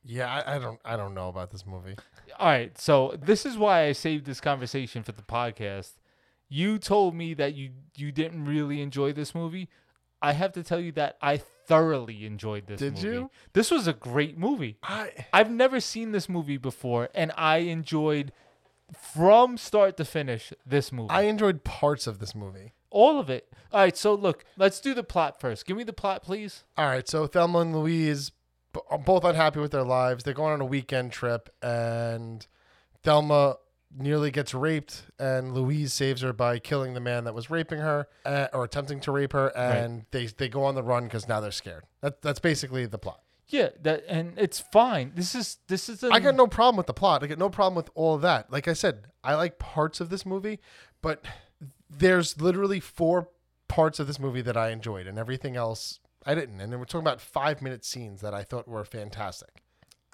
Yeah, I, I don't. I don't know about this movie. All right, so this is why I saved this conversation for the podcast. You told me that you you didn't really enjoy this movie. I have to tell you that I thoroughly enjoyed this Did movie. you? This was a great movie. I I've never seen this movie before, and I enjoyed from start to finish this movie. I enjoyed parts of this movie. All of it. All right, so look, let's do the plot first. Give me the plot, please. All right, so Thelma and Louise both unhappy with their lives. They're going on a weekend trip, and Thelma nearly gets raped, and Louise saves her by killing the man that was raping her uh, or attempting to rape her, and they they go on the run because now they're scared. That that's basically the plot. Yeah, that and it's fine. This is this is a I got no problem with the plot. I got no problem with all of that. Like I said, I like parts of this movie, but there's literally four parts of this movie that I enjoyed, and everything else I didn't. And then we're talking about five minute scenes that I thought were fantastic.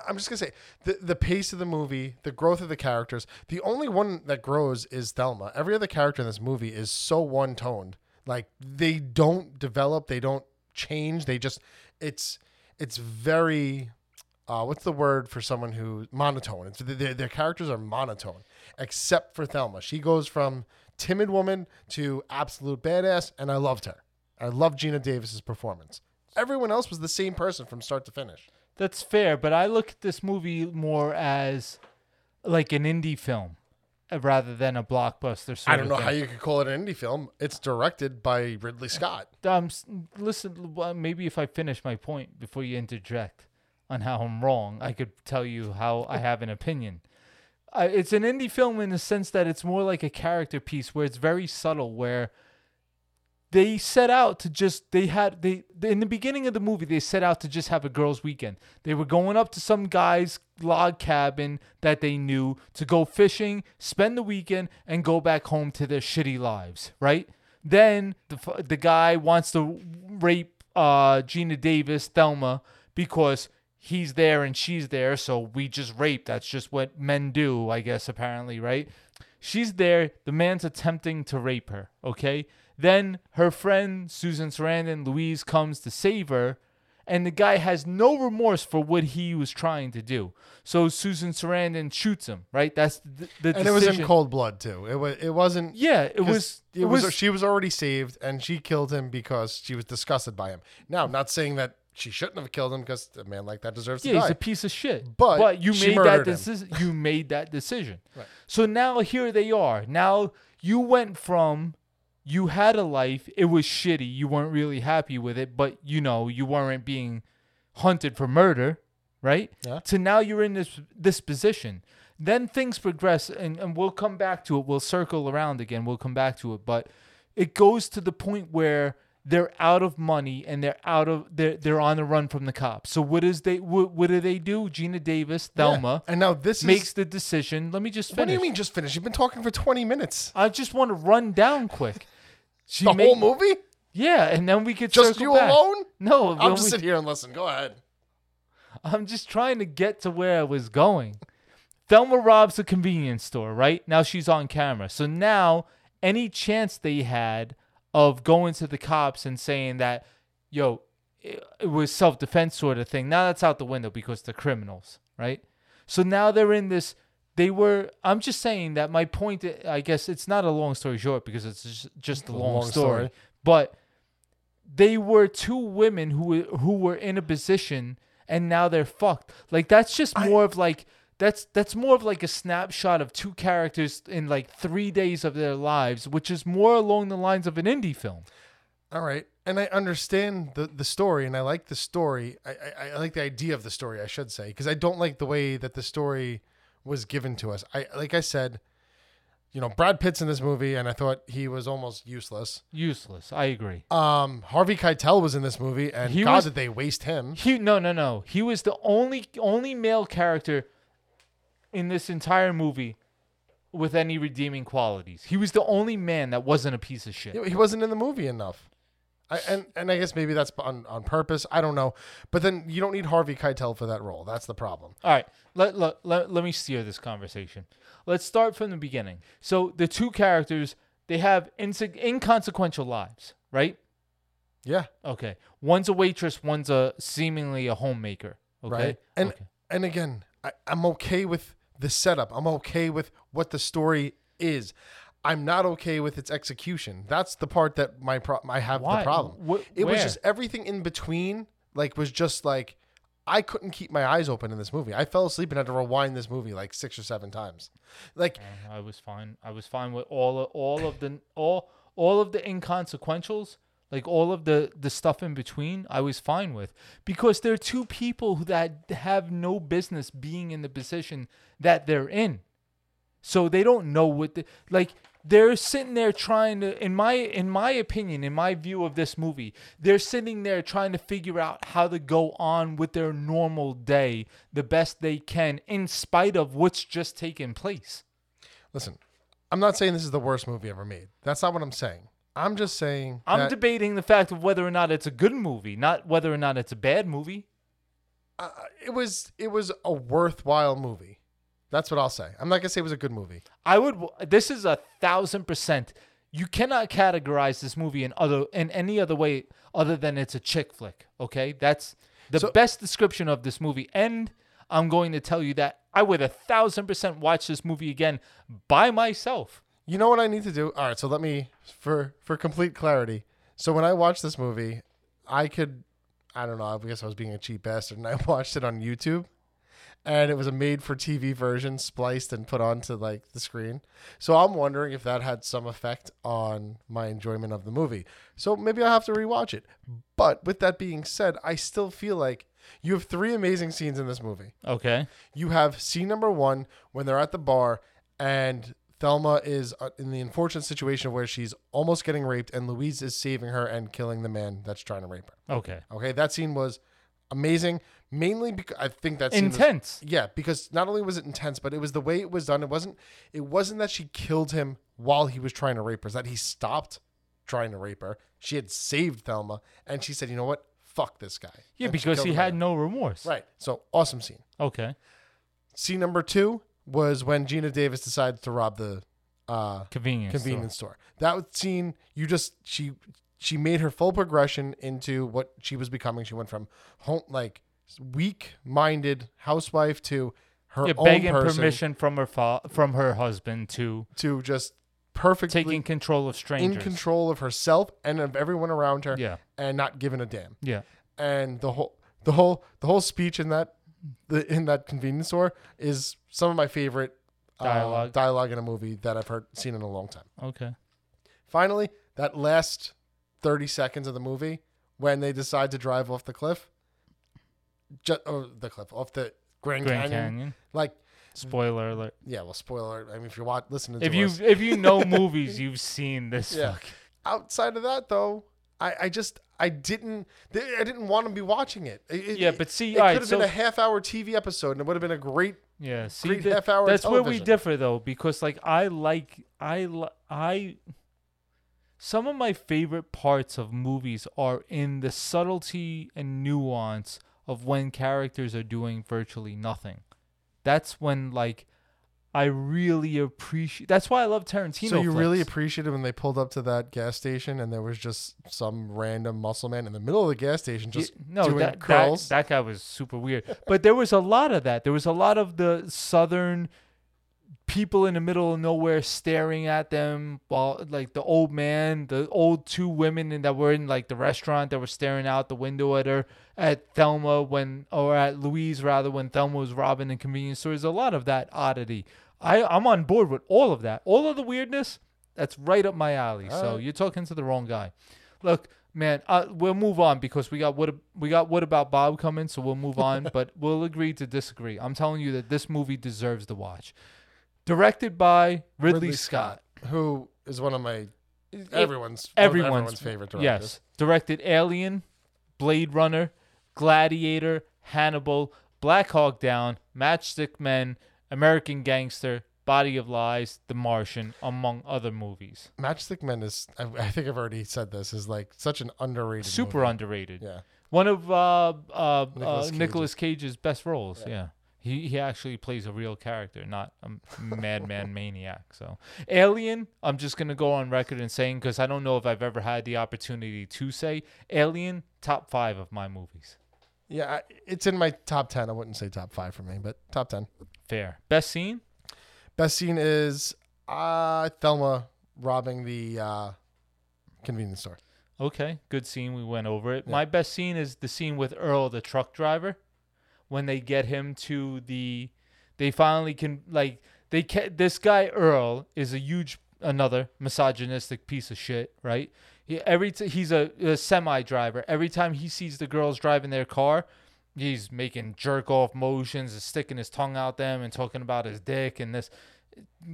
I'm just gonna say the the pace of the movie, the growth of the characters. The only one that grows is Thelma. Every other character in this movie is so one toned. Like they don't develop, they don't change. They just it's it's very uh, what's the word for someone who monotone? It's their, their characters are monotone, except for Thelma. She goes from timid woman to absolute badass, and I loved her. I love Geena Davis's performance. Everyone else was the same person from start to finish. That's fair, but I look at this movie more as like an indie film uh, rather than a blockbuster. I don't know how you could call it an indie film. It's directed by Ridley Scott. Um, listen, maybe if I finish my point before you interject on how I'm wrong, I could tell you how I have an opinion. Uh, it's an indie film in the sense that it's more like a character piece where it's very subtle, where they set out to just they had they in the beginning of the movie they set out to just have a girls weekend they were going up to some guy's log cabin that they knew to go fishing spend the weekend and go back home to their shitty lives right then the the guy wants to rape uh Geena Davis Thelma because he's there and she's there so we just rape that's just what men do I guess apparently right She's there. The man's attempting to rape her. Okay. Then her friend Susan Sarandon, Louise, comes to save her, and the guy has no remorse for what he was trying to do. So Susan Sarandon shoots him. Right. That's the, the and it was in cold blood too. It was. It wasn't. Yeah, it was- It, was, was- She was already saved, and she killed him because she was disgusted by him. Now, I'm not saying that she shouldn't have killed him because a man like that deserves Yeah, to die. Yeah, he's a piece of shit. But you she made that decision. You made that decision. [laughs] So now here they are. Now you went from you had a life. It was shitty. You weren't really happy with it, but you know you weren't being hunted for murder, right? Yeah. To now you're in this this position. Then things progress, and, and we'll come back to it. We'll circle around again. We'll come back to it, but it goes to the point where they're out of money and they're out of they're they're on the run from the cops. So what is they what, what do they do? Geena Davis, Yeah. Thelma, And now this makes is. the decision. Let me just finish. What do you mean just finish? You've been talking for 20 minutes. I just want to run down quick. She The ma- whole movie? Yeah, and then we could Just you back. alone? No, I'll just we- sit here and listen. Go ahead. I'm just trying to get to where I was going. Thelma robs a convenience store, right? Now she's on camera. So now any chance they had of going to the cops and saying that, yo, it, it was self defense sort of thing, now that's out the window because they're criminals, right? So now they're in this. They were. I'm just saying that my point. I guess it's not a long story short because it's just, just a long, long story. story. But they were two women who were- who were in a position and now they're fucked. Like that's just more of like that's that's more of like a snapshot of two characters in like 3 days of their lives, which is more along the lines of an indie film. All right. And I understand the, the story and I like the story. I, I, I like the idea of the story, I should say, because I don't like the way that the story was given to us. I like I said, you know, Brad Pitt's in this movie and I thought he was almost useless. Useless. I agree. Um, Harvey Keitel was in this movie and He God was- did they waste him. He no no no. He was the only only male character in this entire movie with any redeeming qualities. He was the only man that wasn't a piece of shit. He- He wasn't in the movie enough. I, and and I guess maybe that's on, on purpose. I don't know. But then you don't need Harvey Keitel for that role. That's the problem. All right, let, let, let, let me steer this conversation. Let's start from the beginning. So the two characters, they have inse- inconsequential lives, right? Yeah. Okay. One's a waitress, one's a seemingly a homemaker. Okay. Right. And Okay. and again, I, I'm okay with the setup. I'm okay with what the story is. I'm not okay with its execution. That's the part that my pro- I have Why? the problem. Wh- it was just everything in between. Like was just like I couldn't keep my eyes open in this movie. I fell asleep and had to rewind this movie like six or seven times. Like uh, I was fine. I was fine with all of, all of the all all of the inconsequentials, like all of the the stuff in between. I was fine with because there are two people who that have no business being in the position that they're in. So they don't know what the like they're sitting there trying to in my in my opinion, in my view of this movie, they're sitting there trying to figure out how to go on with their normal day the best they can in spite of what's just taken place. Listen, I'm not saying this is the worst movie ever made. That's not what I'm saying. I'm just saying I'm that- debating the fact of whether or not it's a good movie, not whether or not it's a bad movie. uh, it was it was a worthwhile movie. That's what I'll say. I'm not gonna say it was a good movie. I would. This is a thousand percent. You cannot categorize this movie in other in any other way other than it's a chick flick. Okay, that's the So- best description of this movie. And I'm going to tell you that I would a thousand percent watch this movie again by myself. You know what I need to do? All right, so let me for for complete clarity. So when I watched this movie, I could I don't know, I guess I was being a cheap bastard and I [laughs] watched it on YouTube. And it was a made for TV version spliced and put onto like the screen. So I'm wondering if that had some effect on my enjoyment of the movie. So maybe I'll have to rewatch it. But with that being said, I still feel like you have three amazing scenes in this movie. Okay. You have scene number one when they're at the bar and Thelma is uh, in the unfortunate situation where she's almost getting raped, and Louise is saving her and killing the man that's trying to rape her. Okay. Okay, that scene was amazing. Mainly because I think that's scene was- Intense. yeah, because not only was it intense, but it was the way it was done. It wasn't. It wasn't that she killed him while he was trying to rape her. It's that he stopped trying to rape her. She had saved Thelma, and she said, "You know what? Fuck this guy." Yeah, And because he had right no remorse. Right. So awesome scene. Okay. Scene number two was when Geena Davis decided to rob the uh, Convenience. convenience store. That was scene you just she she made her full progression into what she was becoming. She went from home like weak-minded housewife to her Yeah, own begging person permission from her fa- from her husband to to just perfectly taking control of strangers. in control of herself and of everyone around her Yeah. and not giving a damn. Yeah. And the whole the whole the whole speech in that the in that convenience store is some of my favorite uh, Dialogue. dialogue in a movie that I've heard seen in a long time. Okay. Finally, that last 30 seconds of the movie when they decide to drive off the cliff, just oh, the cliff off the Grand, Grand Canyon. Canyon. Like, Spoiler alert. yeah, well, spoiler. I mean, if you're watch, listening to If you us, if you know movies, you've seen this. yeah. fuck- Outside of that, though, I, I just I didn't I didn't want to be watching it. It- Yeah, but see, it could right, have been a half hour TV episode, and it would have been a great. Yeah, see, Great th- half-hour that's where we differ though, because like I like I li- I some of my favorite parts of movies are in the subtlety and nuance of when characters are doing virtually nothing. That's when like I really appreciate. That's why I love Tarantino. so you really flicks. appreciated when they pulled up to that gas station, and there was just some random muscle man in the middle of the gas station just Y- no doing that, that curls. that guy was super weird but there was a lot of that there was a lot of the southern people in the middle of nowhere staring at them while like the old man the old two women that were in like the restaurant that were staring out the window at her at Thelma when or at Louise rather when Thelma was robbing the convenience store there's a lot of that oddity I I'm on board with all of that all of the weirdness that's right up my alley so right. you're talking to the wrong guy Look, man, uh, we'll move on because we got what we got what about Bob coming, so we'll move on. [laughs] but we'll agree to disagree. I'm telling you that this movie deserves to watch. Directed by Ridley, Scott. who is one of my everyone's one Everyone's, everyone's favorite directors. Yes, directed Alien, Blade Runner, Gladiator, Hannibal, Black Hawk Down, Matchstick Men, American Gangster, Body of Lies, The Martian, among other movies. Matchstick Men is I, I think I've already said this is like such an underrated Super movie. underrated. Yeah. One of uh, uh, Nicolas uh, Cage's. Nicolas Cage's best roles. Yeah. He, he actually plays a real character, not a madman [laughs] maniac. So, Alien, I'm just going to go on record and saying, because I don't know if I've ever had the opportunity to say, Alien, top five of my movies. Yeah, I, it's in my top 10. I wouldn't say top 5 for me, but top 10. Fair. Best scene? Best scene is uh Thelma robbing the uh convenience store. Okay, good scene. We went over it. My best scene is the scene with Earl, the truck driver, when they get him to the. They finally can like they ca- this guy Earl is a huge another misogynistic piece of shit, right? He every t- he's a, a semi driver. Every time he sees the girls driving their car, he's making jerk off motions and sticking his tongue out them and talking about his dick and this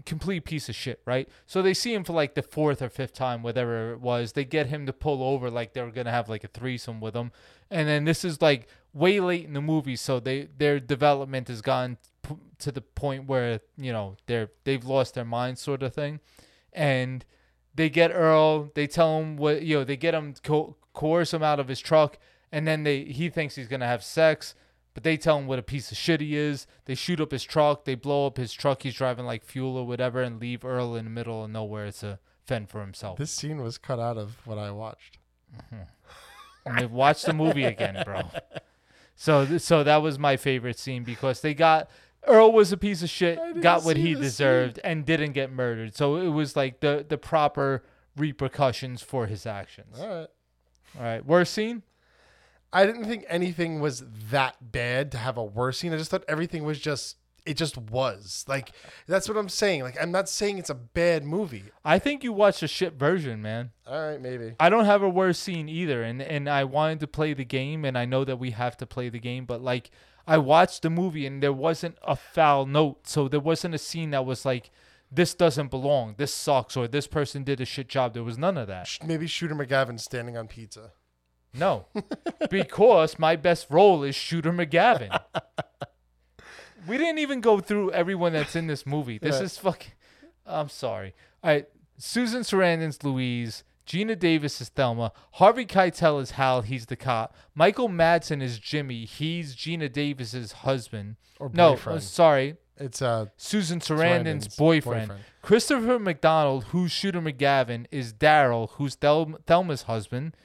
complete piece of shit, right? So they see him for like the fourth or fifth time, whatever it was. They get him to pull over like they were gonna have like a threesome with him, and then this is like way late in the movie, so they their development has gone to the point where you know they're they've lost their mind, sort of thing, and they get Earl. They tell him what you know. They get him co- coerce him out of his truck, and then they he thinks he's gonna have sex. But they tell him what a piece of shit he is. They shoot up his truck. They blow up his truck he's driving like fuel or whatever and leave Earl in the middle of nowhere to fend for himself. This scene was cut out of what I watched. I mean, watch the movie again, bro. So, so that was my favorite scene because they got Earl was a piece of shit, got what he deserved, and didn't get murdered. So it was like the the proper repercussions for his actions. All right. All right, worst scene. I didn't think anything was that bad to have a worse scene. I just thought everything was just it just was. Like that's what I'm saying. Like I'm not saying it's a bad movie. I think you watched a shit version, man. All right, maybe. I don't have a worse scene either, and and I wanted to play the game, and I know that we have to play the game, but like I watched the movie and there wasn't a foul note, so there wasn't a scene that was like this doesn't belong, this sucks, or this person did a shit job. There was none of that. Maybe Shooter McGavin standing on pizza. No, [laughs] because my best role is Shooter McGavin. we didn't even go through everyone that's in this movie. This Yeah. is fucking. I'm sorry. All right, Susan Sarandon's Louise. Geena Davis is Thelma. Harvey Keitel is Hal. He's the cop. Michael Madsen is Jimmy. He's Geena Davis's husband. Or no, boyfriend. uh, sorry. It's uh Susan Sarandon's Sarandon's boyfriend. boyfriend. Christopher McDonald, who's Shooter McGavin, is Daryl, who's Thel- Thelma's husband.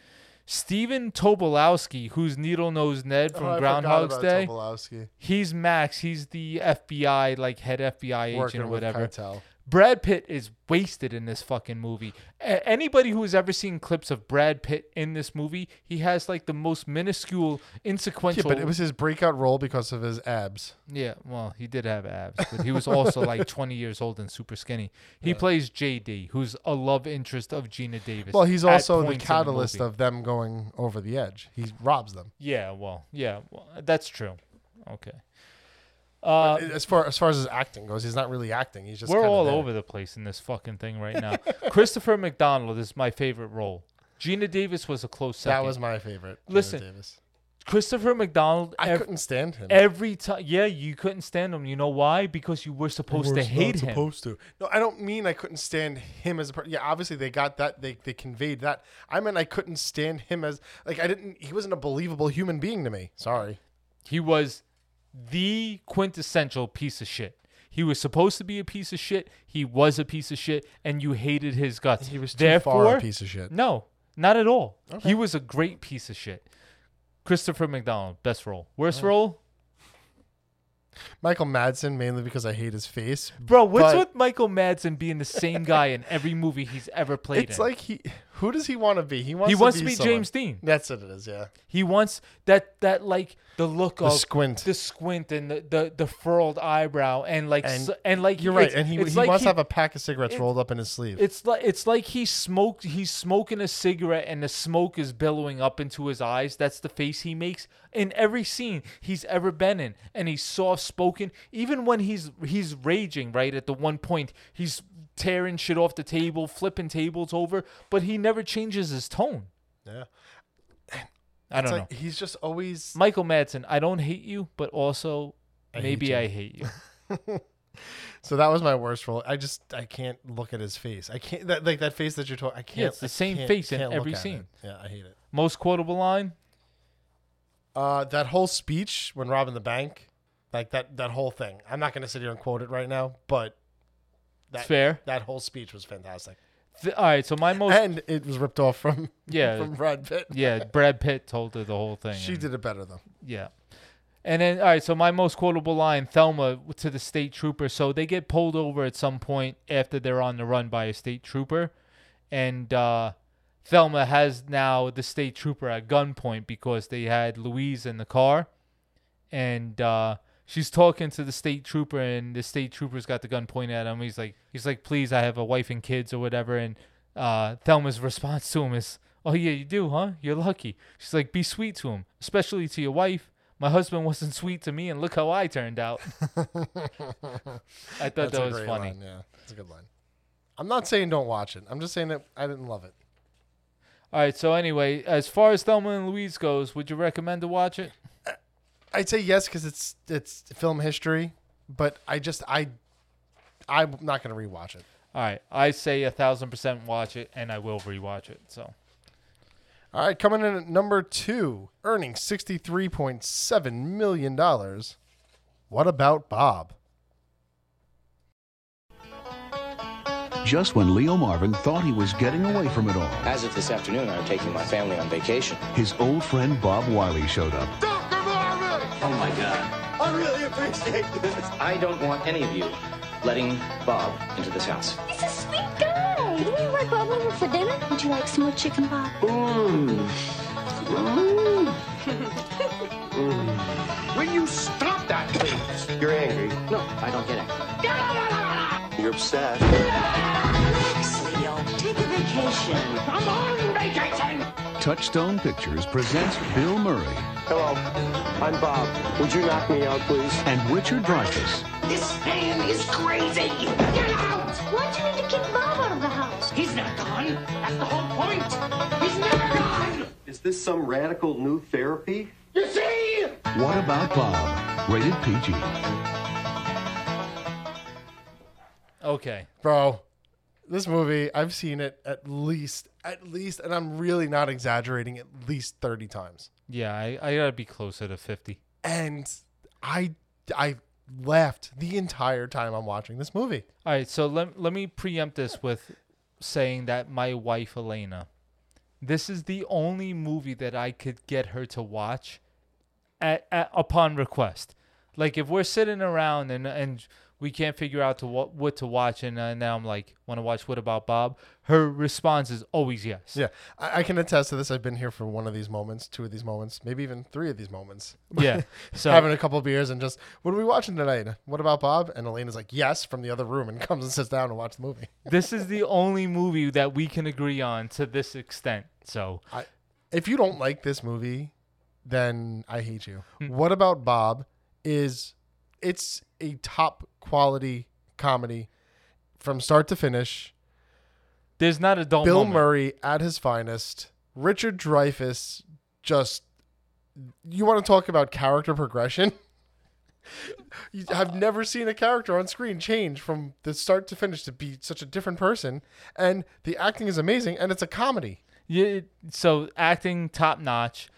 Stephen Tobolowsky, who's Needle Nose Ned from Oh, Groundhog's Day. Tobolowsky. He's Max. He's the FBI, like head FBI agent Working or with whatever. Keitel. Brad Pitt is wasted in this fucking movie. A- anybody who has ever seen clips of Brad Pitt in this movie, he has like the most minuscule, Yeah, insequential. but it was his breakout role because of his abs. Yeah, well, he did have abs, but he was also [laughs] like 20 years old and super skinny. He plays JD, who's a love interest of Geena Davis. Well, he's at also the points in catalyst movie. of them going over the edge. He robs them. Yeah, well, yeah, well, that's true. Okay. Uh, as far as far as his acting goes, he's not really acting. He's just we're all there. over the place in this fucking thing right now. [laughs] Christopher McDonald is my favorite role. Geena Davis was a close second. That was my favorite. Geena Listen, Davis. Christopher McDonald. I ev- couldn't stand him. Every time, yeah, you couldn't stand him. You know why? Because you were supposed to We're hate not him. Supposed to. No, I don't mean I couldn't stand him as a person. Yeah, obviously they got that. They they conveyed that. I meant I couldn't stand him as like I didn't. He wasn't a believable human being to me. Sorry. He was the quintessential piece of shit. He was supposed to be a piece of shit. He was a piece of shit, and you hated his guts. He was too Therefore, far a piece of shit. No, not at all. He was a great piece of shit. Christopher McDonald, best role. Worst role, Michael Madsen mainly because I hate his face. bro. What's with Michael Madsen being the same guy in every movie he's ever played It's in? like he. Who does he want to be? He wants. he to wants be to be someone. James Dean. That's what it is. Yeah. He wants that that like the look The of squint. the squint, and the the, the furrowed eyebrow, and like And and like You're right, and he, he like wants to have a pack of cigarettes it- rolled up in his sleeve. It's like it's like he smoked. He's smoking a cigarette, and the smoke is billowing up into his eyes. That's the face he makes in every scene he's ever been in, and he's soft spoken. Even when he's he's raging, right at the one point, he's tearing shit off the table, flipping tables over, but he never changes his tone. yeah. I don't It's know. he's just always. Michael Madsen, I don't hate you, but also I maybe you. I hate you. [laughs] So that was my worst role. I just I can't look at his face. I can't that like that face that you're talking. I can't. it's the I same face in every at it. scene. Yeah, I hate it. Most quotable line? Uh, that whole speech when robbing the bank, like that that whole thing. I'm not gonna sit here and quote it right now, but that, Fair. That whole speech was fantastic, Th- all right, so my most and it was ripped off from [laughs] Yeah. from Brad Pitt. yeah, Brad Pitt told her the whole thing. she and- did it better though. Yeah. And then, all right, so my most quotable line, Thelma to the state trooper. So they get pulled over at some point after they're on the run by a state trooper. And uh, Thelma has now the state trooper at gunpoint because they had Louise in the car. And uh, she's talking to the state trooper, and the state trooper's got the gun pointed at him. He's like, he's like, please, I have a wife and kids or whatever. And uh, Thelma's [laughs] response to him is, oh, yeah, you do, huh? You're lucky. She's like, be sweet to him, especially to your wife. My husband wasn't sweet to me, and look how I turned out. [laughs] I thought That's that was funny. line, Yeah, that's a good line. I'm not saying don't watch it. I'm just saying that I didn't love it. All right, so anyway, as far as Thelma and Louise goes, would you recommend to watch it? I'd say yes because it's it's film history, but I just I I'm not gonna rewatch it. All right, I say a thousand percent watch it, and I will rewatch it. So All right, coming in at number two, earning sixty-three point seven million dollars. What about Bob? Just when Leo Marvin thought he was getting away from it all, As of this afternoon, I'm taking my family on vacation. his old friend Bob Wiley showed up. Dr. Marvin! Oh my God. I really appreciate this. I don't want any of you letting Bob into this house. He's a sweet guy. Didn't you invite Bob over for dinner? Would you like some more chicken, Bob? Mmm. Mmm. Will you stop that, please? You're angry. No, I don't get angry. You're upset. Relax, Leo. Take a vacation. I'm on vacation! Touchstone Pictures presents Bill Murray Hello, I'm Bob. Would you knock me out, please? and Richard Dreyfuss This man is crazy! Get out! Why'd you need to kick Bob out of the house? He's not gone. That's the whole point. He's never gone. Is this some radical new therapy? You see? What About Bob? Rated PG. Okay. Bro, this movie, I've seen it at least, at least, and I'm really not exaggerating, at least 30 times. Yeah, I, I gotta be closer to 50. And I, I laughed the entire time I'm watching this movie. All right, so let, let me preempt this with saying that my wife, Elena, this is the only movie that I could get her to watch at, at upon request. Like if we're sitting around and and we can't figure out to what what to watch, and uh, now I'm like, want to watch What About Bob? Her response is always yes. Yeah, I, I can attest to this. I've been here for one of these moments, two of these moments, maybe even three of these moments. Yeah, [laughs] so- having a couple of beers and just, what are we watching tonight? What about Bob? And Elena's like, yes, from the other room, and [laughs] comes and sits down and watch the movie. This is the only movie that we can agree on to this extent. So I, if you don't like this movie, then I hate you. Hmm. What about Bob? Is it's a top quality comedy from start to finish. There's not a dull Bill moment. Murray at his finest. Richard Dreyfuss just you want to talk about character progression? [laughs] you have never seen a character on screen change from the start to finish to be such a different person and the acting is amazing and it's a comedy. Yeah, so acting top notch.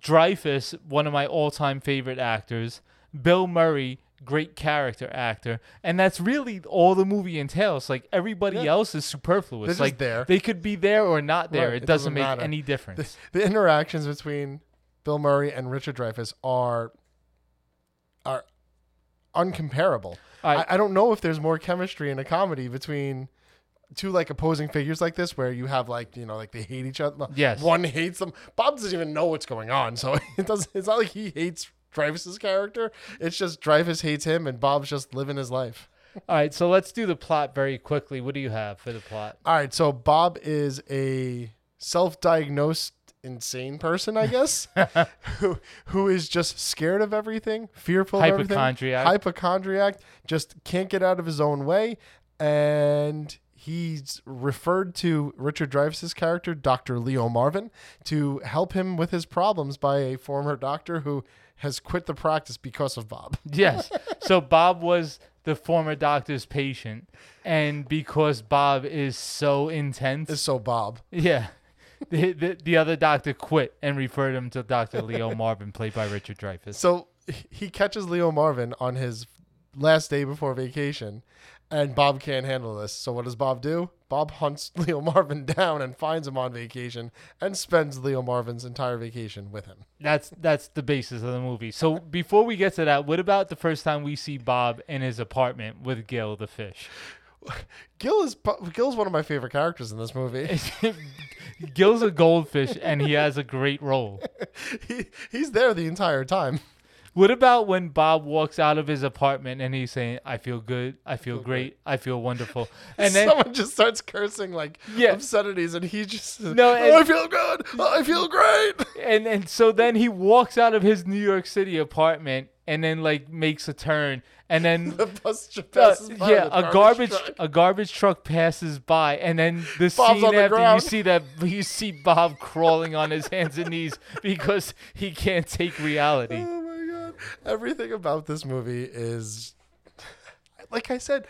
Dreyfuss, one of my all time favorite actors. Bill Murray, great character actor, and that's really all the movie entails. Like everybody Yeah. else is superfluous. They're like there. they could be there or not there. Right, It, doesn't, make matter. any difference. The, the interactions between Bill Murray and Richard Dreyfuss are are uncomparable. I, I don't know if there's more chemistry in a comedy between two like opposing figures like this, where you have like you know like they hate each other. Yes. one hates them. Bob doesn't even know what's going on, so [laughs] it doesn't. It's not like he hates Dreyfuss's character. It's just Dreyfuss hates him, and Bob's just living his life. all right, so let's do the plot very quickly. What do you have for the plot? All right, so Bob is a self-diagnosed insane person, I guess, [laughs] who who is just scared of everything, fearful of everything, Hypochondriac. hypochondriac, just can't get out of his own way, and he's referred to Richard Dreyfuss's character, Dr. Leo Marvin, to help him with his problems by a former doctor who has quit the practice because of Bob. [laughs] Yes. so Bob was the former doctor's patient, and because Bob is so intense, is so Bob. Yeah. The, the, the other doctor quit and referred him to Dr. Leo Marvin, played by Richard Dreyfuss. So he catches Leo Marvin on his last day before vacation, and Bob can't handle this. So what does Bob do? Bob hunts [laughs] Leo Marvin down and finds him on vacation and spends Leo Marvin's entire vacation with him. That's that's the basis of the movie. So before we get to that, what about the first time we see Bob in his apartment with Gil the fish? [laughs] Gil is Gil's one of my favorite characters in this movie. [laughs] Gil's a goldfish and he has a great role. he, he's there the entire time. What about when Bob walks out of his apartment and he's saying, "I feel good, I feel great, I feel wonderful," [laughs] and then someone just starts cursing like Yeah. obscenities, and he just No, "Oh, I feel good, Oh, I feel great. [laughs] and and so then he walks out of his New York City apartment and then like makes a turn and then [laughs] the bus just Uh, passes by yeah, a garbage truck. a garbage truck passes by, and then the Bob's scene the after you see that you see Bob crawling on his hands and knees because he can't take reality. Everything about this movie is, like I said,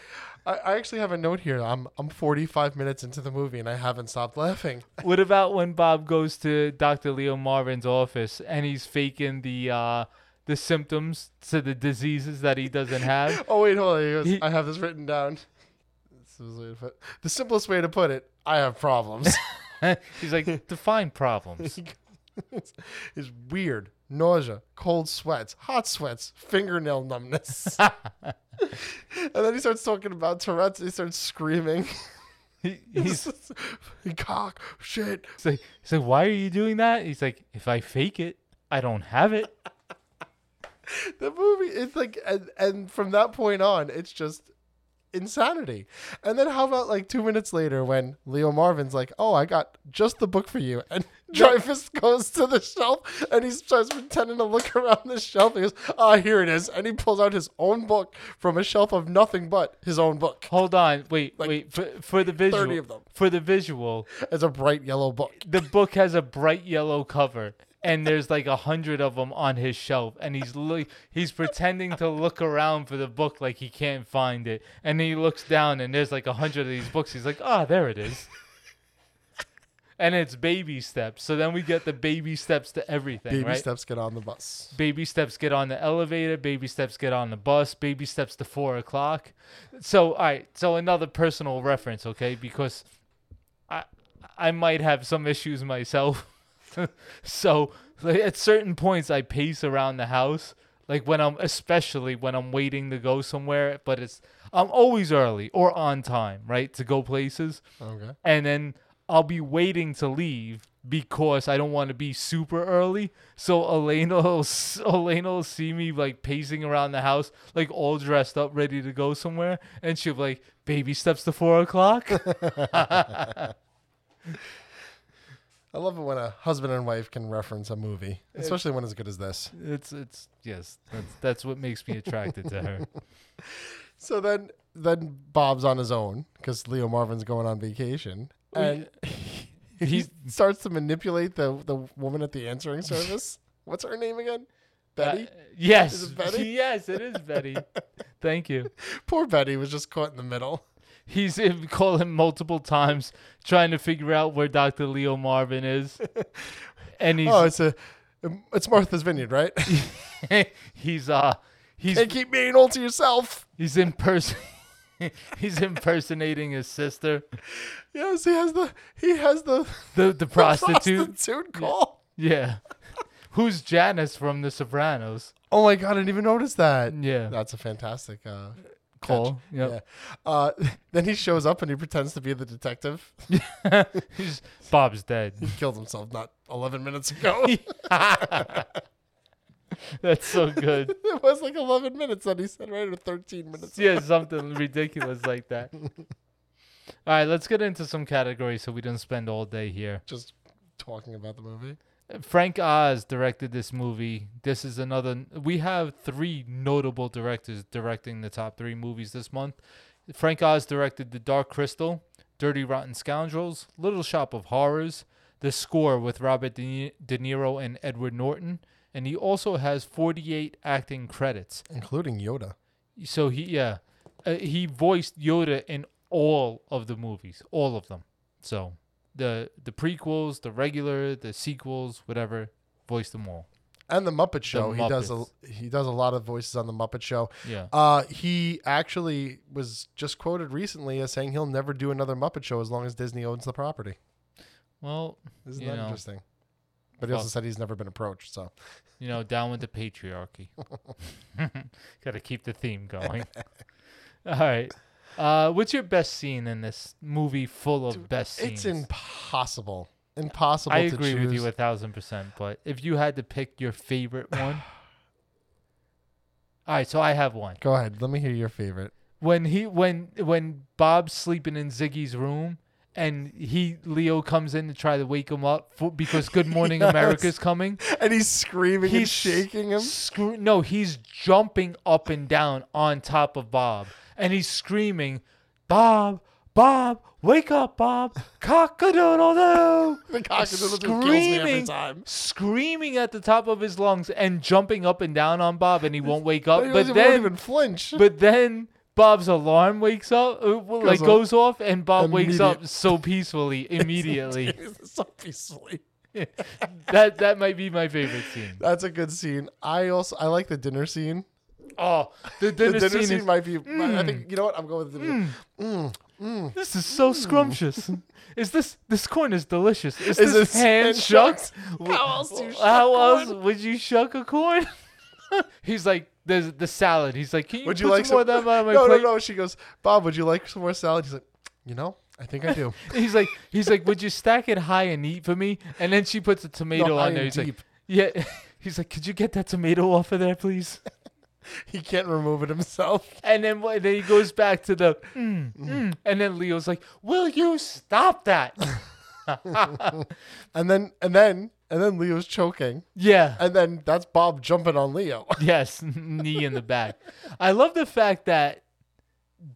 I, I actually have a note here. I'm I'm 45 minutes into the movie and I haven't stopped laughing. [laughs] What about when Bob goes to Dr. Leo Marvin's office and he's faking the uh, the symptoms to the diseases that he doesn't have? [laughs] Oh wait, hold on. Goes, He- I have this written down. This the put- The simplest way to put it: I have problems. [laughs] he's like, define problems. it's weird, nausea, cold sweats, hot sweats, fingernail numbness. [laughs] and then he starts talking about Tourette's. He starts screaming. He, [laughs] he's, cock shit. he's like, he's like, why are you doing that? He's like, if I fake it, I don't have it. [laughs] the movie it's like and, and from that point on it's just insanity. And then how about like two minutes later when Leo Marvin's like, "Oh, I got just the book for you," and Dreyfuss goes to the shelf and he starts pretending to look around the shelf. He goes, "Ah, here it is," and he pulls out his own book from a shelf of nothing but his own book. Hold on, wait, wait. For, for the visual, 30 of them. for the visual, It's a bright yellow book. the book has a bright yellow cover and there's like a hundred of them on his shelf and he's look he's pretending to look around for the book like he can't find it and he looks down and there's like a hundred of these books he's like ah there it is and it's baby steps. So then we get the baby steps to everything Baby right? steps get on the bus. baby steps get on the elevator. Baby steps get on the bus. Baby steps to four o'clock. So all right. So another personal reference okay? Because i i might have some issues myself. [laughs] So like, at certain points i pace around the house. Like when i'm especially when i'm waiting to go somewhere but it's i'm always early or on time right to go places. Okay. and then I'll be waiting to leave because I don't want to be super early. So Elena will, Elena will see me like pacing around the house, like all dressed up, ready to go somewhere, and she'll be like, "Baby steps to four o'clock." [laughs] I love it when a husband and wife can reference a movie, especially when it's good as this. it's it's yes, that's that's what makes me attracted to her. [laughs] So then, then Bob's on his own because Leo Marvin's going on vacation, and [laughs] he starts to manipulate the the woman at the answering service. [laughs] What's her name again? Betty. Uh, yes, Is it Betty? [laughs] yes, it is Betty. Thank you. Poor Betty was just caught in the middle. He's uh, called him multiple times, trying to figure out where Doctor Leo Marvin is, and he's oh, it's a, it's Martha's Vineyard, right? he's uh he's Can't keep being all to yourself. he's in person [laughs] he's impersonating his sister Yes, he has the he has the the the prostitute prostitute call. yeah [laughs] who's Janice from The Sopranos Oh my god, I didn't even notice that. Yeah. that's a fantastic uh, Call, yep. Yeah. Uh, [laughs] then he shows up and he pretends to be the detective. he's Bob's dead He killed himself not 11 minutes ago. [laughs] that's so good [laughs] it was like 11 minutes and he said right or 13 minutes. yeah [laughs] something ridiculous like that all right let's get into some categories so we don't spend all day here Just talking about the movie. Uh, Frank Oz directed this movie. This is another. We have three notable directors directing the top three movies this month. Frank Oz directed The Dark Crystal, Dirty Rotten Scoundrels, Little Shop of Horrors, The Score with Robert De, De Niro and Edward Norton, and he also has 48 acting credits. Including Yoda. So he, yeah, uh, he voiced Yoda in all of the movies, all of them. So the the prequels, the regular, the sequels, whatever, voiced them all. And the Muppet Show. he does a he does a lot of voices on the Muppet Show. Yeah. Uh, he actually was just quoted recently as saying he'll never do another Muppet Show as long as Disney owns the property. Well, Isn't that know, interesting? But he also said he's never been approached. So You know, down with the patriarchy. [laughs] [laughs] Got to keep the theme going. [laughs] all right. Uh, what's your best scene in this movie full of best it's impossible, impossible. I to agree with you a thousand percent. But if you had to pick your favorite [sighs] one, all right. So I have one. Go ahead. Let me hear your favorite. when he when when Bob's sleeping in Siggy's room and he Leo comes in to try to wake him up for, because Good [laughs] Morning Yes. America's coming. And he's screaming and He's shaking him. Scre- no, he's jumping up and down on top of Bob, and he's screaming, "Bob, Bob, wake up, Bob! Cock-a-doodle-doo!" [laughs] The cockadoodle just kills me every time. screaming at the top of his lungs and jumping up and down on Bob, and he won't wake up. But he But then, even flinch. but then Bob's alarm wakes up, uh, well, like goes off, and Bob wakes up so peacefully [laughs] immediately. [laughs] so peacefully. [laughs] that that might be my favorite scene. That's a good scene. I also I like the dinner scene. Oh, the The dinner, dinner scene, scene is, might be. I Mm. think you know what I'm going with. The dinner. Mm, mm. This is so scrumptious. Is this this corn is delicious? Is, Is this hand shucked? How else do you How else would you shuck a corn? He's like the the salad. He's like, can you Would put you like some more of that on my [laughs] no, plate? no, no. She goes, Bob. Would you like some more salad? He's like, you know, I think I do. [laughs] He's like, he's like, would you stack it high and eat for me? And then she puts a tomato No, on there. and He's like, yeah. [laughs] He's like, could you get that tomato off of there, please? he can't remove it himself. And then wh- then he goes back to the mm, mm, and then Leo's like, "Will you stop that?" and then and then and then Leo's choking. Yeah. And then that's Bob jumping on Leo. yes, [laughs] knee in the back. I love the fact that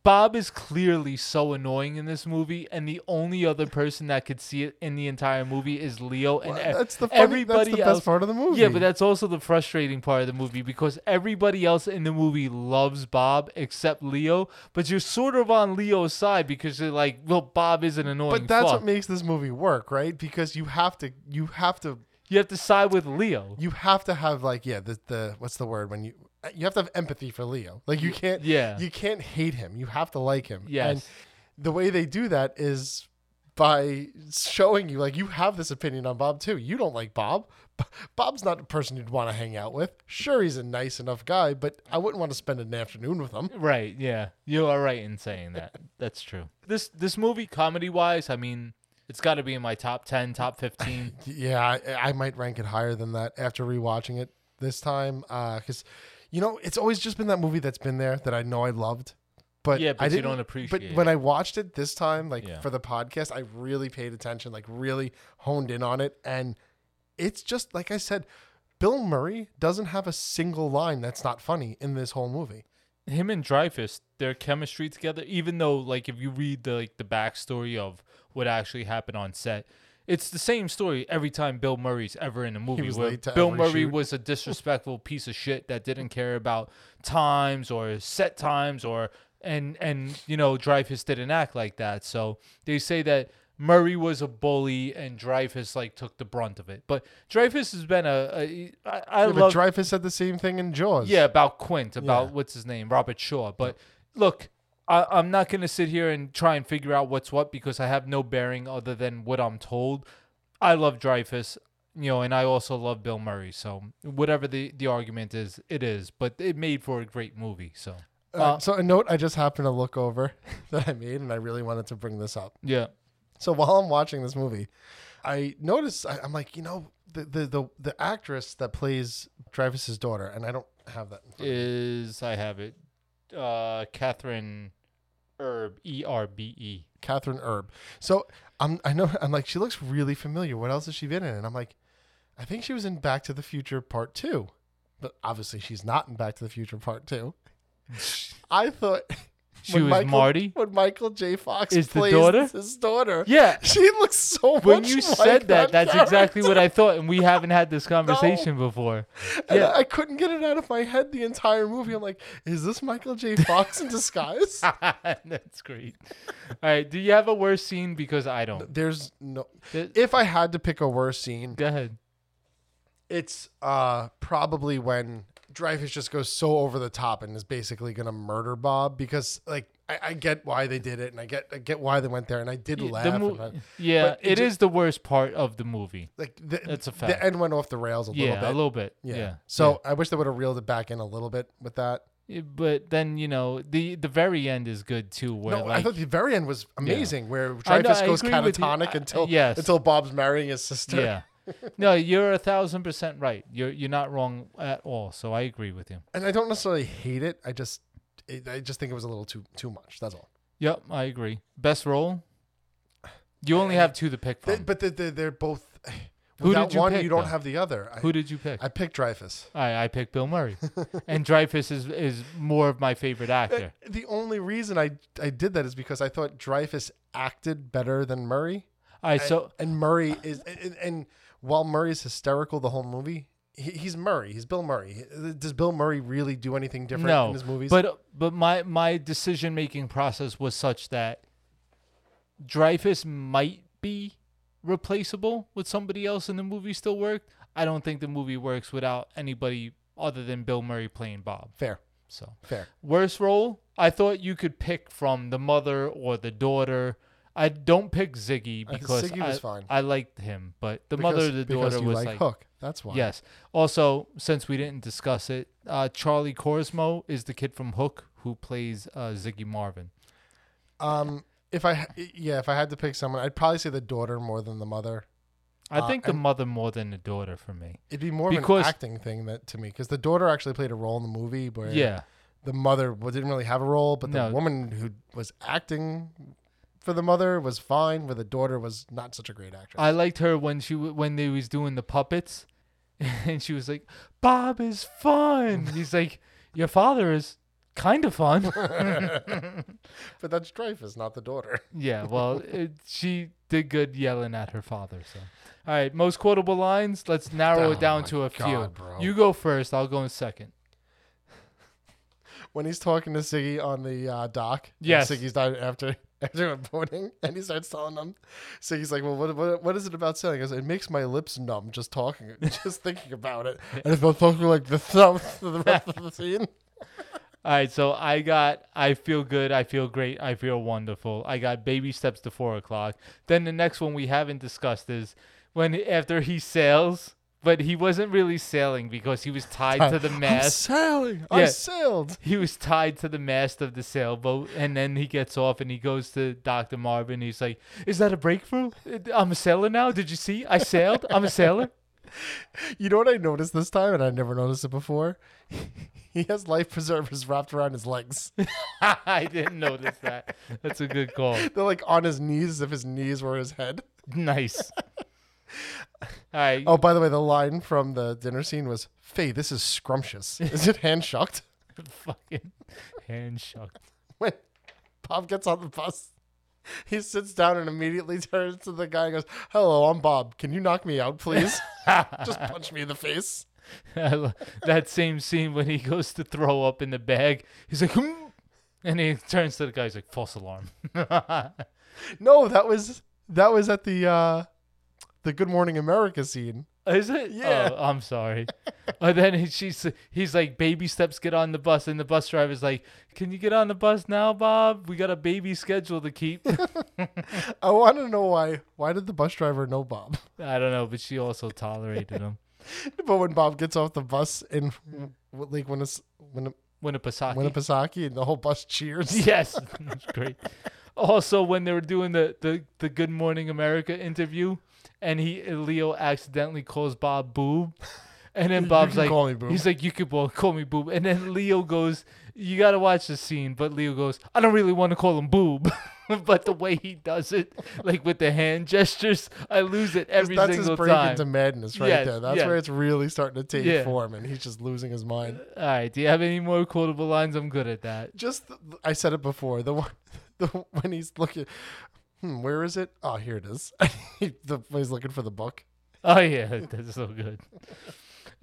Bob is clearly so annoying in this movie, and the only other person that could see it in the entire movie is Leo. And Well, that's the funny- everybody that's the best else, part of the movie. Yeah, but that's also the frustrating part of the movie because everybody else in the movie loves Bob except Leo. But you're sort of on Leo's side because you're like, well, Bob is an annoying. But that's fuck. what makes this movie work, right? Because you have to you have to you have to side with Leo. you have to have like yeah, the the what's the word when you Uh, you have to have empathy for Leo. Like you can't Yeah. you can't hate him. You have to like him. Yes. And the way they do that is by showing you like you have this opinion on Bob too. You don't like Bob. Bob's not the person you'd want to hang out with. Sure, he's a nice enough guy, but I wouldn't want to spend an afternoon with him. Right, yeah. You are right in saying that. That's true. This this movie comedy wise, I mean, it's got to be in my top 10, top 15. [laughs] Yeah, I, I might rank it higher than that after rewatching it this time. Uh, because, you know, it's always just been that movie that's been there that I know I loved. But Yeah, but I you don't But appreciate when it. I watched it this time, like Yeah. for the podcast, I really paid attention, like really honed in on it. And it's just, like I said, Bill Murray doesn't have a single line that's not funny in this whole movie. Him and Dreyfuss, their chemistry together, even though like if you read the like the backstory of what actually happened on set, it's the same story every time Bill Murray's ever in a movie. where Bill Murray shoot. was a disrespectful piece of shit that didn't care about times or set times or and and you know Dreyfuss didn't act like that. So they say that Murray was a bully and Dreyfuss like took the brunt of it. But Dreyfuss has been a, a I, I Yeah, love Dreyfuss said the same thing in Jaws. yeah, about Quint, about Yeah. what's his name, Robert Shaw. But look, I, I'm not going to sit here and try and figure out what's what because I have no bearing other than what I'm told. I love Dreyfuss, you know, and I also love Bill Murray. So whatever the, the argument is, it is. But it made for a great movie. So Uh, so a note I just happened to look over [laughs] that I made, and I really wanted to bring this up. yeah, So while I'm watching this movie, I notice I, I'm like, you know, the, the the the actress that plays Dreyfuss's daughter, and I don't have that. In front of me. I have it, uh, Kathryn Erbe, E R B E. Kathryn Erbe. So I'm I know I'm like she looks really familiar. What else has she been in? And I'm like, I think she was in Back to the Future Part Two, but obviously she's not in Back to the Future Part Two. [laughs] I thought She when was Michael- Marty? when Michael J. Fox Is the plays daughter? his daughter. Yeah. [laughs] she looks so When you like said that, that's exactly what. I thought, and we haven't had this [laughs] conversation before. And Yeah, I couldn't get it out of my head the entire movie. I'm like, is this Michael J. Fox in disguise? [laughs] That's great. All right. Do you have a worse scene? Because I don't. There's no. There- If I had to pick a worse scene, Go ahead. It's uh probably when Dreyfuss just goes so over the top and is basically gonna murder Bob because like I, I get why they did it and I get I get why they went there and I did Yeah, laugh. mo- and I- yeah, but it ju- is the worst part of the movie. like the, That's a fact. The end went off the rails a little Yeah, bit. a little bit. Yeah. Yeah. So I wish they would have reeled it back in a little bit with that. But then you know the the very end is good too. Where No, like I thought the very end was amazing, where Dreyfuss goes agree with you. catatonic I- until yes. until Bob's marrying his sister. yeah. [laughs] No, you're a thousand percent right. You're you're not wrong at all. So I agree with you. and I don't necessarily hate it. I just it, I just think it was a little too too much. That's all. Yep, I agree. Best role. You only have two to pick They- from. but they, they, they're both. [sighs] Who without did you one, pick, you don't though? have the other. I, Who did you pick? I picked Dreyfuss. I I picked Bill Murray, [laughs] and Dreyfuss is is more of my favorite uh, actor. The only reason I I did that is because I thought Dreyfuss acted better than Murray. Right, And- so and Murray is and, and while Murray's hysterical the whole movie, he, he's Murray. He's Bill Murray. Does Bill Murray really do anything different no, in his movies? but but my my decision making process was such that Dreyfuss might be replaceable with somebody else and the movie still worked. I don't think the movie works without anybody other than Bill Murray playing Bob. fair, So fair. worst role, I thought you could pick from the mother or the daughter. I don't pick Siggy I because Siggy I, was fine. I liked him, but the Because- mother of the daughter was like like Hook. That's why. Yes. Also, since we didn't discuss it, uh, Charlie Korsmo is the kid from Hook who plays uh, Siggy Marvin. Um, if I yeah, if I had to pick someone, I'd probably say the daughter more than the mother. I Uh, think the mother more than the daughter for me. It'd be more because of an acting thing that to me because the daughter actually played a role in the movie where Yeah. the mother didn't really have a role, but the No. woman who was acting for the mother was fine, where the daughter was not such a great actress. I liked her when she w- when they was doing the puppets, [laughs] and she was like, "Bob is fun." [laughs] He's like, "Your father is kind of fun." [laughs] but that's Dreyfuss, not the daughter. yeah, well, it, she did good yelling at her father. So, all right, most quotable lines. Let's narrow Oh it down to a few. Bro. You go first. I'll go in second. when he's talking to Siggy on the uh, dock. Yes. Siggy's died after [laughs] after voting, and he starts telling them. So he's like, "Well, what, what what is it about sailing?" He goes, "It makes my lips numb just talking, [laughs] just thinking about it." And if I'm talking like the thumbs [laughs] for the rest of the scene. All right, so I got I feel good, I feel great, I feel wonderful. I got baby steps to four o'clock. Then the next one we haven't discussed is when after he sails, but he wasn't really sailing because he was tied to the mast. I'm sailing. I sailed. He was tied to the mast of the sailboat, and then he gets off and he goes to Doctor Marvin. He's like, "Is that a breakthrough? I'm a sailor now. Did you see? I sailed. I'm a sailor." [laughs] You know what I noticed this time, and I never noticed it before. [laughs] he has life preservers wrapped around his legs. [laughs] I didn't notice that. That's a good call. They're like on his knees, as if his knees were his head. Nice. Right. Oh, by the way, the line from the dinner scene was, "Faye, this is scrumptious. [laughs] Is it hand shucked?" Fucking hand shucked. [laughs] when Bob gets on the bus, he sits down and immediately turns to the guy and goes, Hello, I'm Bob. Can you knock me out, please? [laughs] Just punch me in the face. that same scene when he goes to throw up in the bag, he's like, "Hmm," and he turns to the guy, he's like, false alarm. No, that was that was at the uh the Good Morning America scene. Is it? Yeah. Oh, I'm sorry. [laughs] and then she's he's like, baby steps, get on the bus, and the bus driver's like, can you get on the bus now, Bob? We got a baby schedule to keep. [laughs] I want to know why. Why did the bus driver know Bob? I don't know, but she also tolerated him. [laughs] but when Bob gets off the bus in like when it's when Winnipesaukee. Winnipesaukee and the whole bus cheers. Yes, that's great. Also, when they were doing the, the, the Good Morning America interview, and he Leo accidentally calls Bob boob, [laughs] and then Bob's like, call me boob. he's like, you could well, call me boob, and then Leo goes, you gotta watch the scene, but Leo goes, I don't really want to call him boob, [laughs] but the way he does it, like with the hand gestures, I lose it every That's single his break time. into madness right Yes, there. That's yes. where it's really starting to take Yeah. form, and he's just losing his mind. Uh, all right, do you have any more quotable lines? I'm good at that. Just I said it before. The one, [laughs] the when he's looking, hmm, where is it? Oh, here it is. [laughs] the he's looking for the book. Oh yeah, [laughs] that's so good.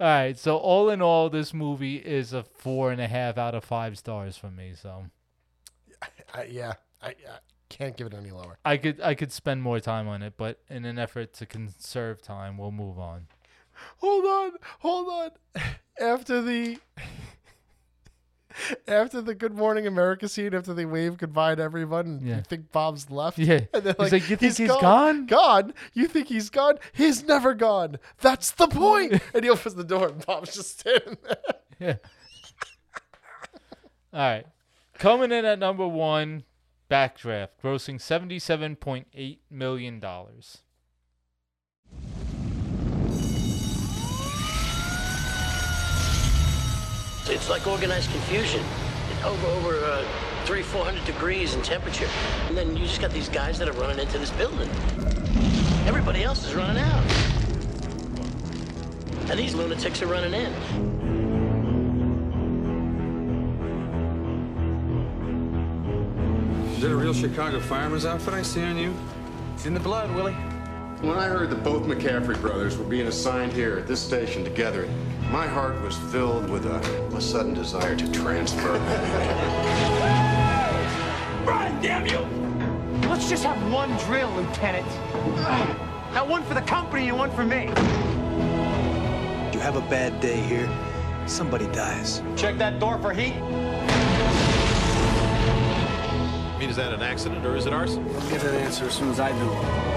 All right, so all in all, this movie is a four and a half out of five stars for me. So I, yeah, I, I can't give it any lower. I could I could spend more time on it, but in an effort to conserve time, we'll move on. Hold on, hold on. [laughs] After the [laughs] after the Good Morning America scene, after they wave goodbye to everyone, and Yeah. you think Bob's left. Yeah. [laughs] and they're He's like, "You think he's gone? Gone? You think he's gone? He's never gone. That's the [laughs] point." and he opens the door, and Bob's just standing there. Yeah. all right, coming in at number one, Backdraft, grossing seventy-seven point eight million dollars. It's like organized confusion. Over over uh, three, four hundred degrees in temperature, and then you just got these guys that are running into this building. Everybody else is running out, and these lunatics are running in. Is that a real Chicago fireman's outfit I see on you? It's in the blood, Willie. When I heard that both McCaffrey brothers were being assigned here at this station together, my heart was filled with a, a sudden desire to transfer. [laughs] Brian, damn you! Let's just have one drill, Lieutenant. Now, one for the company and one for me. You have a bad day here, somebody dies. Check that door for heat. I mean, is that an accident or is it arson? I'll get an answer as soon as I do.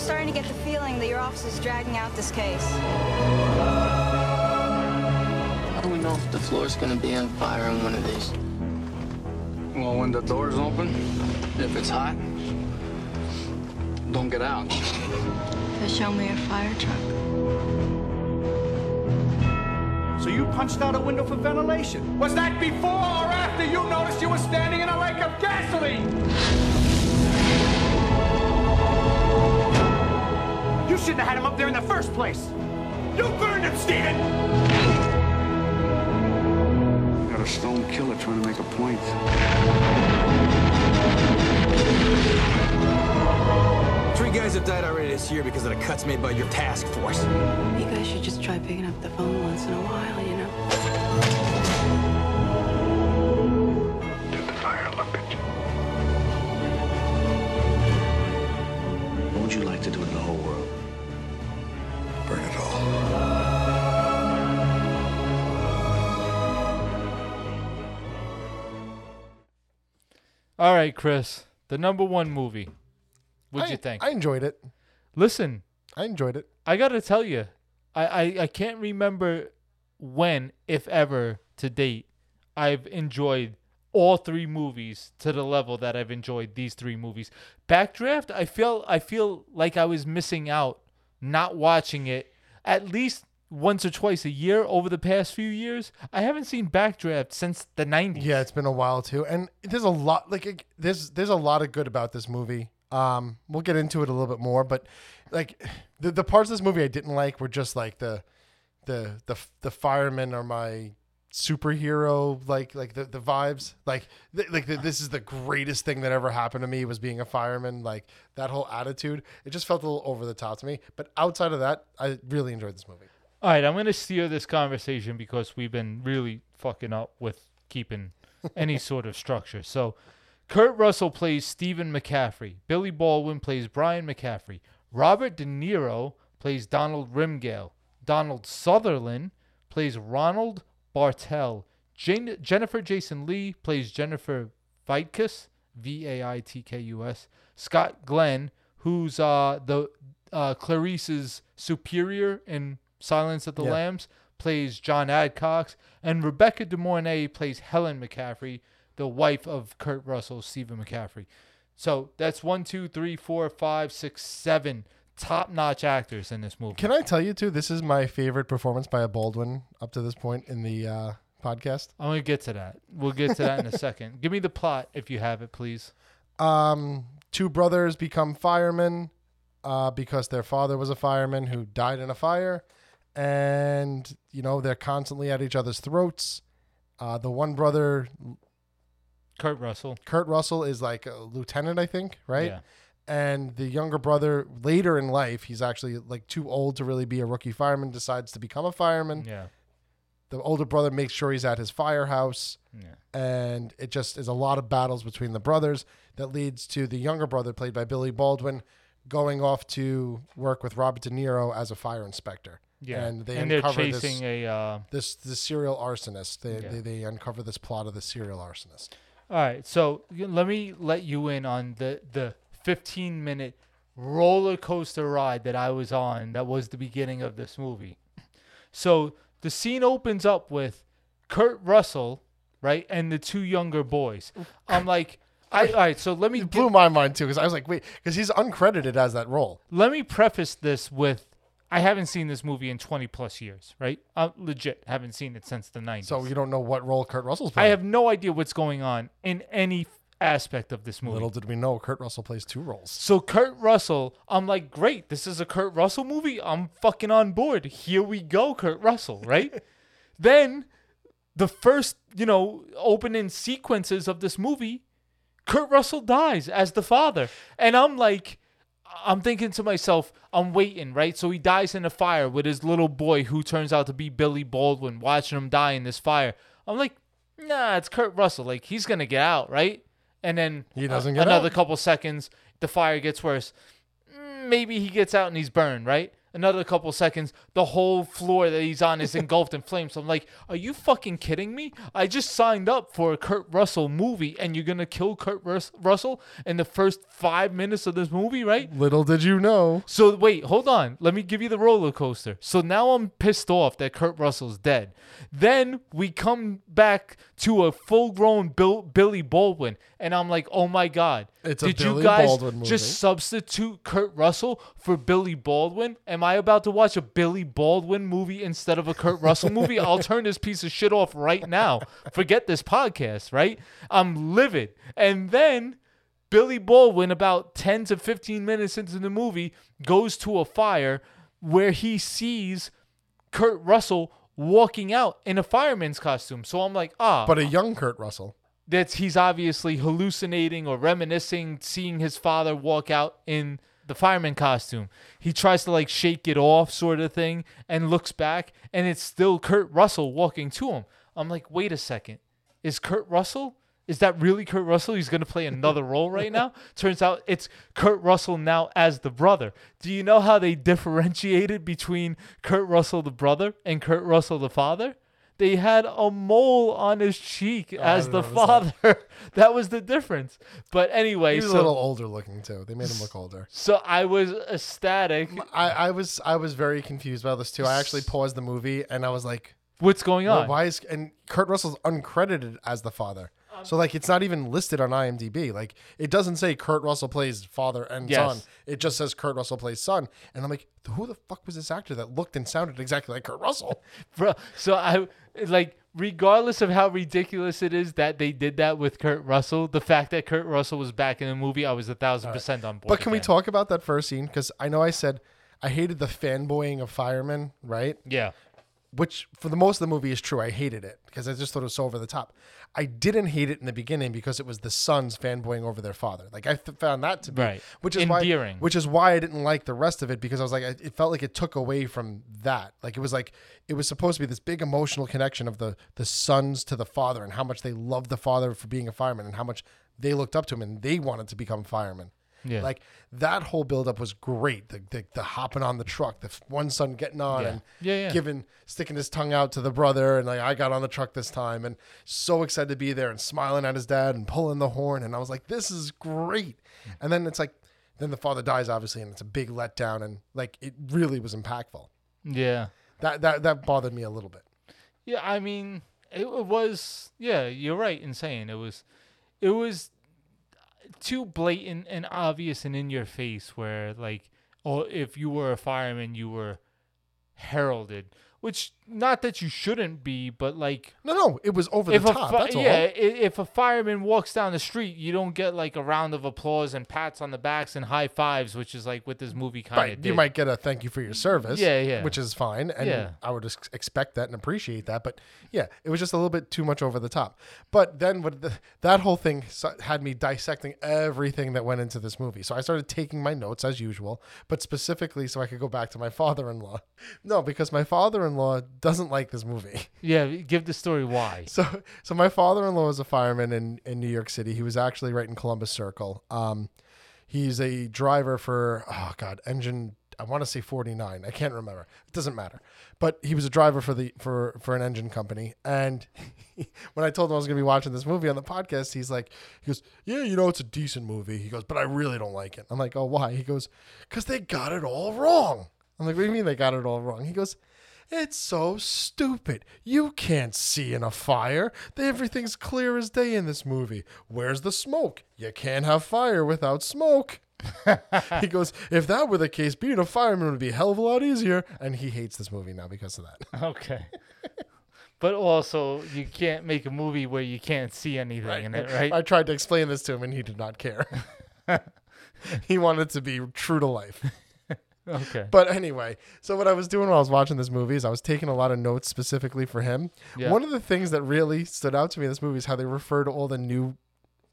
Starting to get the feeling that your office is dragging out this case. How do we know if the floor's gonna be on fire in one of these? Well, when the door's open, If it's hot, don't get out. They show me a fire truck. So you punched out a window for ventilation. Was that before or after you noticed you were standing in a lake of gasoline? You shouldn't have had him up there in the first place. You burned him, Steven! Got a stone killer trying to make a point. Three guys have died already this year because of the cuts made by your task force. You guys should just try picking up the phone once in a while, you know? All right, Chris, the number one movie. What'd I- you think? I enjoyed it. Listen, I enjoyed it. I gotta tell you, I, I, I can't remember when, if ever, to date, I've enjoyed all three movies to the level that I've enjoyed these three movies. Backdraft, I feel I feel like I was missing out not watching it at least once or twice a year over the past few years. I haven't seen Backdraft since the 90s. Yeah, it's been a while too, and there's a lot like there's there's a lot of good about this movie. Um, we'll get into it a little bit more, but like the the parts of this movie I didn't like were just like the the the the firemen are my superhero like like the, the vibes like th- like the, this is the greatest thing that ever happened to me was being a fireman like that whole attitude it just felt a little over the top to me but outside of that i really enjoyed this movie All right, I'm going to steer this conversation because we've been really fucking up with keeping any [laughs] sort of structure. So, Kurt Russell plays Stephen McCaffrey. Billy Baldwin plays Brian McCaffrey. Robert De Niro plays Donald Rimgale. Donald Sutherland plays Ronald Bartel. Jane, Jennifer Jason Lee plays Jennifer Vaitkus, V A I T K U S. Scott Glenn, who's uh, the uh, Clarice's superior in Silence of the Yeah. Lambs, plays John Adcox, and Rebecca De Mornay plays Helen McCaffrey, the wife of Kurt Russell, Stephen McCaffrey. So that's one, two, three, four, five, six, seven top-notch actors in this movie. Can I tell you too? This is my favorite performance by a Baldwin up to this point in the uh, podcast. I'm gonna get to that. We'll get to that in a second. Give me the plot if you have it, please. Um, two brothers become firemen uh, because their father was a fireman who died in a fire, and you know they're constantly at each other's throats. Uh, the one brother, Kurt Russell. Kurt Russell, is like a lieutenant, I think, right? Yeah. And the younger brother, later in life, he's actually like too old to really be a rookie fireman. Decides to become a fireman. Yeah. The older brother makes sure he's at his firehouse. Yeah. And it just is a lot of battles between the brothers that leads to the younger brother, played by Billy Baldwin, going off to work with Robert De Niro as a fire inspector. Yeah. And they And they're chasing this, a, uh, this the serial arsonist. They, Yeah. they they uncover this plot of the serial arsonist. All right, so let me let you in on the the 15 minute roller coaster ride that I was on. That was the beginning of this movie. So the scene opens up with Kurt Russell, right, and the two younger boys. I'm like, I, all right, so let me It blew my mind too because I was like, wait, because he's uncredited as that role. let me preface this with I haven't seen this movie in 20 plus years, right? I legit haven't seen it since the 90s. So you don't know what role Kurt Russell's playing. I have no idea what's going on in any aspect of this movie. Little did we know, Kurt Russell plays two roles. So Kurt Russell, I'm like, great, this is a Kurt Russell movie. I'm fucking on board. Here we go, Kurt Russell, right? [laughs] then the first, you know, opening sequences of this movie, Kurt Russell dies as the father. And I'm like, I'm thinking to myself, I'm waiting, right? So he dies in a fire with his little boy who turns out to be Billy Baldwin, watching him die in this fire. I'm like, nah, it's Kurt Russell. Like, he's going to get out, right? And then He doesn't get another out. couple seconds, the fire gets worse. Mm, Maybe he gets out and he's burned, right? Another couple seconds, the whole floor that he's on is engulfed in flames. So I'm like, are you fucking kidding me? I just signed up for a Kurt Russell movie, and you're gonna kill Kurt Rus- Russell in the first five minutes of this movie, right? Little did you know. So wait, hold on. Let me give you the roller coaster. So now I'm pissed off that Kurt Russell's dead. Then we come back to a full-grown Bill, Billy Baldwin, and I'm like, oh my god, It's a did you guys just substitute Kurt Russell for Billy Baldwin? Am I about to watch a Billy Baldwin movie instead of a Kurt Russell movie? I'll [laughs] turn this piece of shit off right now. Forget this podcast, right? I'm livid. And then Billy Baldwin, about 10 to 15 minutes into the movie, goes to a fire where he sees Kurt Russell walking out in a fireman's costume. So I'm like, ah, But a young Kurt Russell. that's he's obviously hallucinating or reminiscing, seeing his father walk out in the fireman costume. He tries to like shake it off, sort of thing, and looks back, and it's still Kurt Russell walking to him. I'm like, wait a second, is Kurt Russell? Is that really Kurt Russell? He's going to play another role right now? [laughs] Turns out it's Kurt Russell now as the brother. Do you know how they differentiated between Kurt Russell the brother and Kurt Russell the father? They had a mole on his cheek oh, as the noticed that. father. [laughs] That. was the difference. But anyway, He was so, a little older looking too. They made him look older. so I was ecstatic. I, I was I was very confused by this too. I actually paused the movie and I was like, What's going "Well, on? Why is and Kurt Russell's uncredited as the father? So like it's not even listed on IMDb. Like it doesn't say Kurt Russell plays father and Yes. son. It just says Kurt Russell plays son. And I'm like, who the fuck was this actor that looked and sounded exactly like Kurt Russell? [laughs] Bro, so I like regardless of how ridiculous it is that they did that with Kurt Russell, the fact that Kurt Russell was back in the movie, I was a thousand percent on board. But can we talk about that first scene? Because I know I said I hated the fanboying of firemen, right? Yeah. Which for the most of the movie is true. I hated it because I just thought it was so over the top. I didn't hate it in the beginning because it was the sons fanboying over their father. Like I th- found that to be Right. which is Endearing. why which is why I didn't like the rest of it because I was like I- it felt like it took away from that. Like it was like it was supposed to be this big emotional connection of the the sons to the father and how much they loved the father for being a fireman and how much they looked up to him and they wanted to become firemen. Yeah. Like that whole buildup was great. The, the the hopping on the truck, the one son getting on Yeah. and Yeah, yeah. giving sticking his tongue out to the brother and like I got on the truck this time and so excited to be there and smiling at his dad and pulling the horn and I was like, this is great. Mm. And then it's like then the father dies obviously and it's a big letdown and like it really was impactful. Yeah. That that that bothered me a little bit. Yeah, I mean, it, it was. Yeah, you're right in saying it was. It was too blatant and obvious and in your face. Where like, or if you were a fireman, you were heralded. Which not that you shouldn't be, but like No, no, it was over if the a top. fi- that's yeah, if a fireman walks down the street, you don't get like a round of applause and pats on the backs and high fives, which is like what this movie kind of Right. did. You might get a thank you for your service. Yeah, yeah. Which is fine. And Yeah. I would ex- expect that and appreciate that. But yeah, it was just a little bit too much over the top. But then what the, that whole thing had me dissecting everything that went into this movie. So I started taking my notes as usual, but specifically so I could go back to my father in law. [laughs] No, because my father in law doesn't like this movie. [laughs] Yeah, give the story why. So, so my father-in-law is a fireman in, in New York City. He was actually right in Columbus Circle. Um, he's a driver for oh god, engine. I want to say 49. I can't remember. It doesn't matter. But he was a driver for the for for an engine company. And [laughs] when I told him I was going to be watching this movie on the podcast, he's like, he goes, "Yeah, you know, it's a decent movie." He goes, "But I really don't like it." I'm like, "Oh, why?" He goes, "Cuz they got it all wrong." I'm like, "What do you mean they got it all wrong?" He goes, it's so stupid. You can't see in a fire. Everything's clear as day in this movie. Where's the smoke? You can't have fire without smoke. [laughs] he goes, if that were the case, being a fireman would be a hell of a lot easier. And he hates this movie now because of that. Okay. But also, you can't make a movie where you can't see anything in it, right? I tried to explain this to him and he did not care. [laughs] he wanted to be true to life. Okay. But anyway, so what I was doing while I was watching this movie is I was taking a lot of notes specifically for him. Yeah. One of the things that really stood out to me in this movie is how they refer to all the new,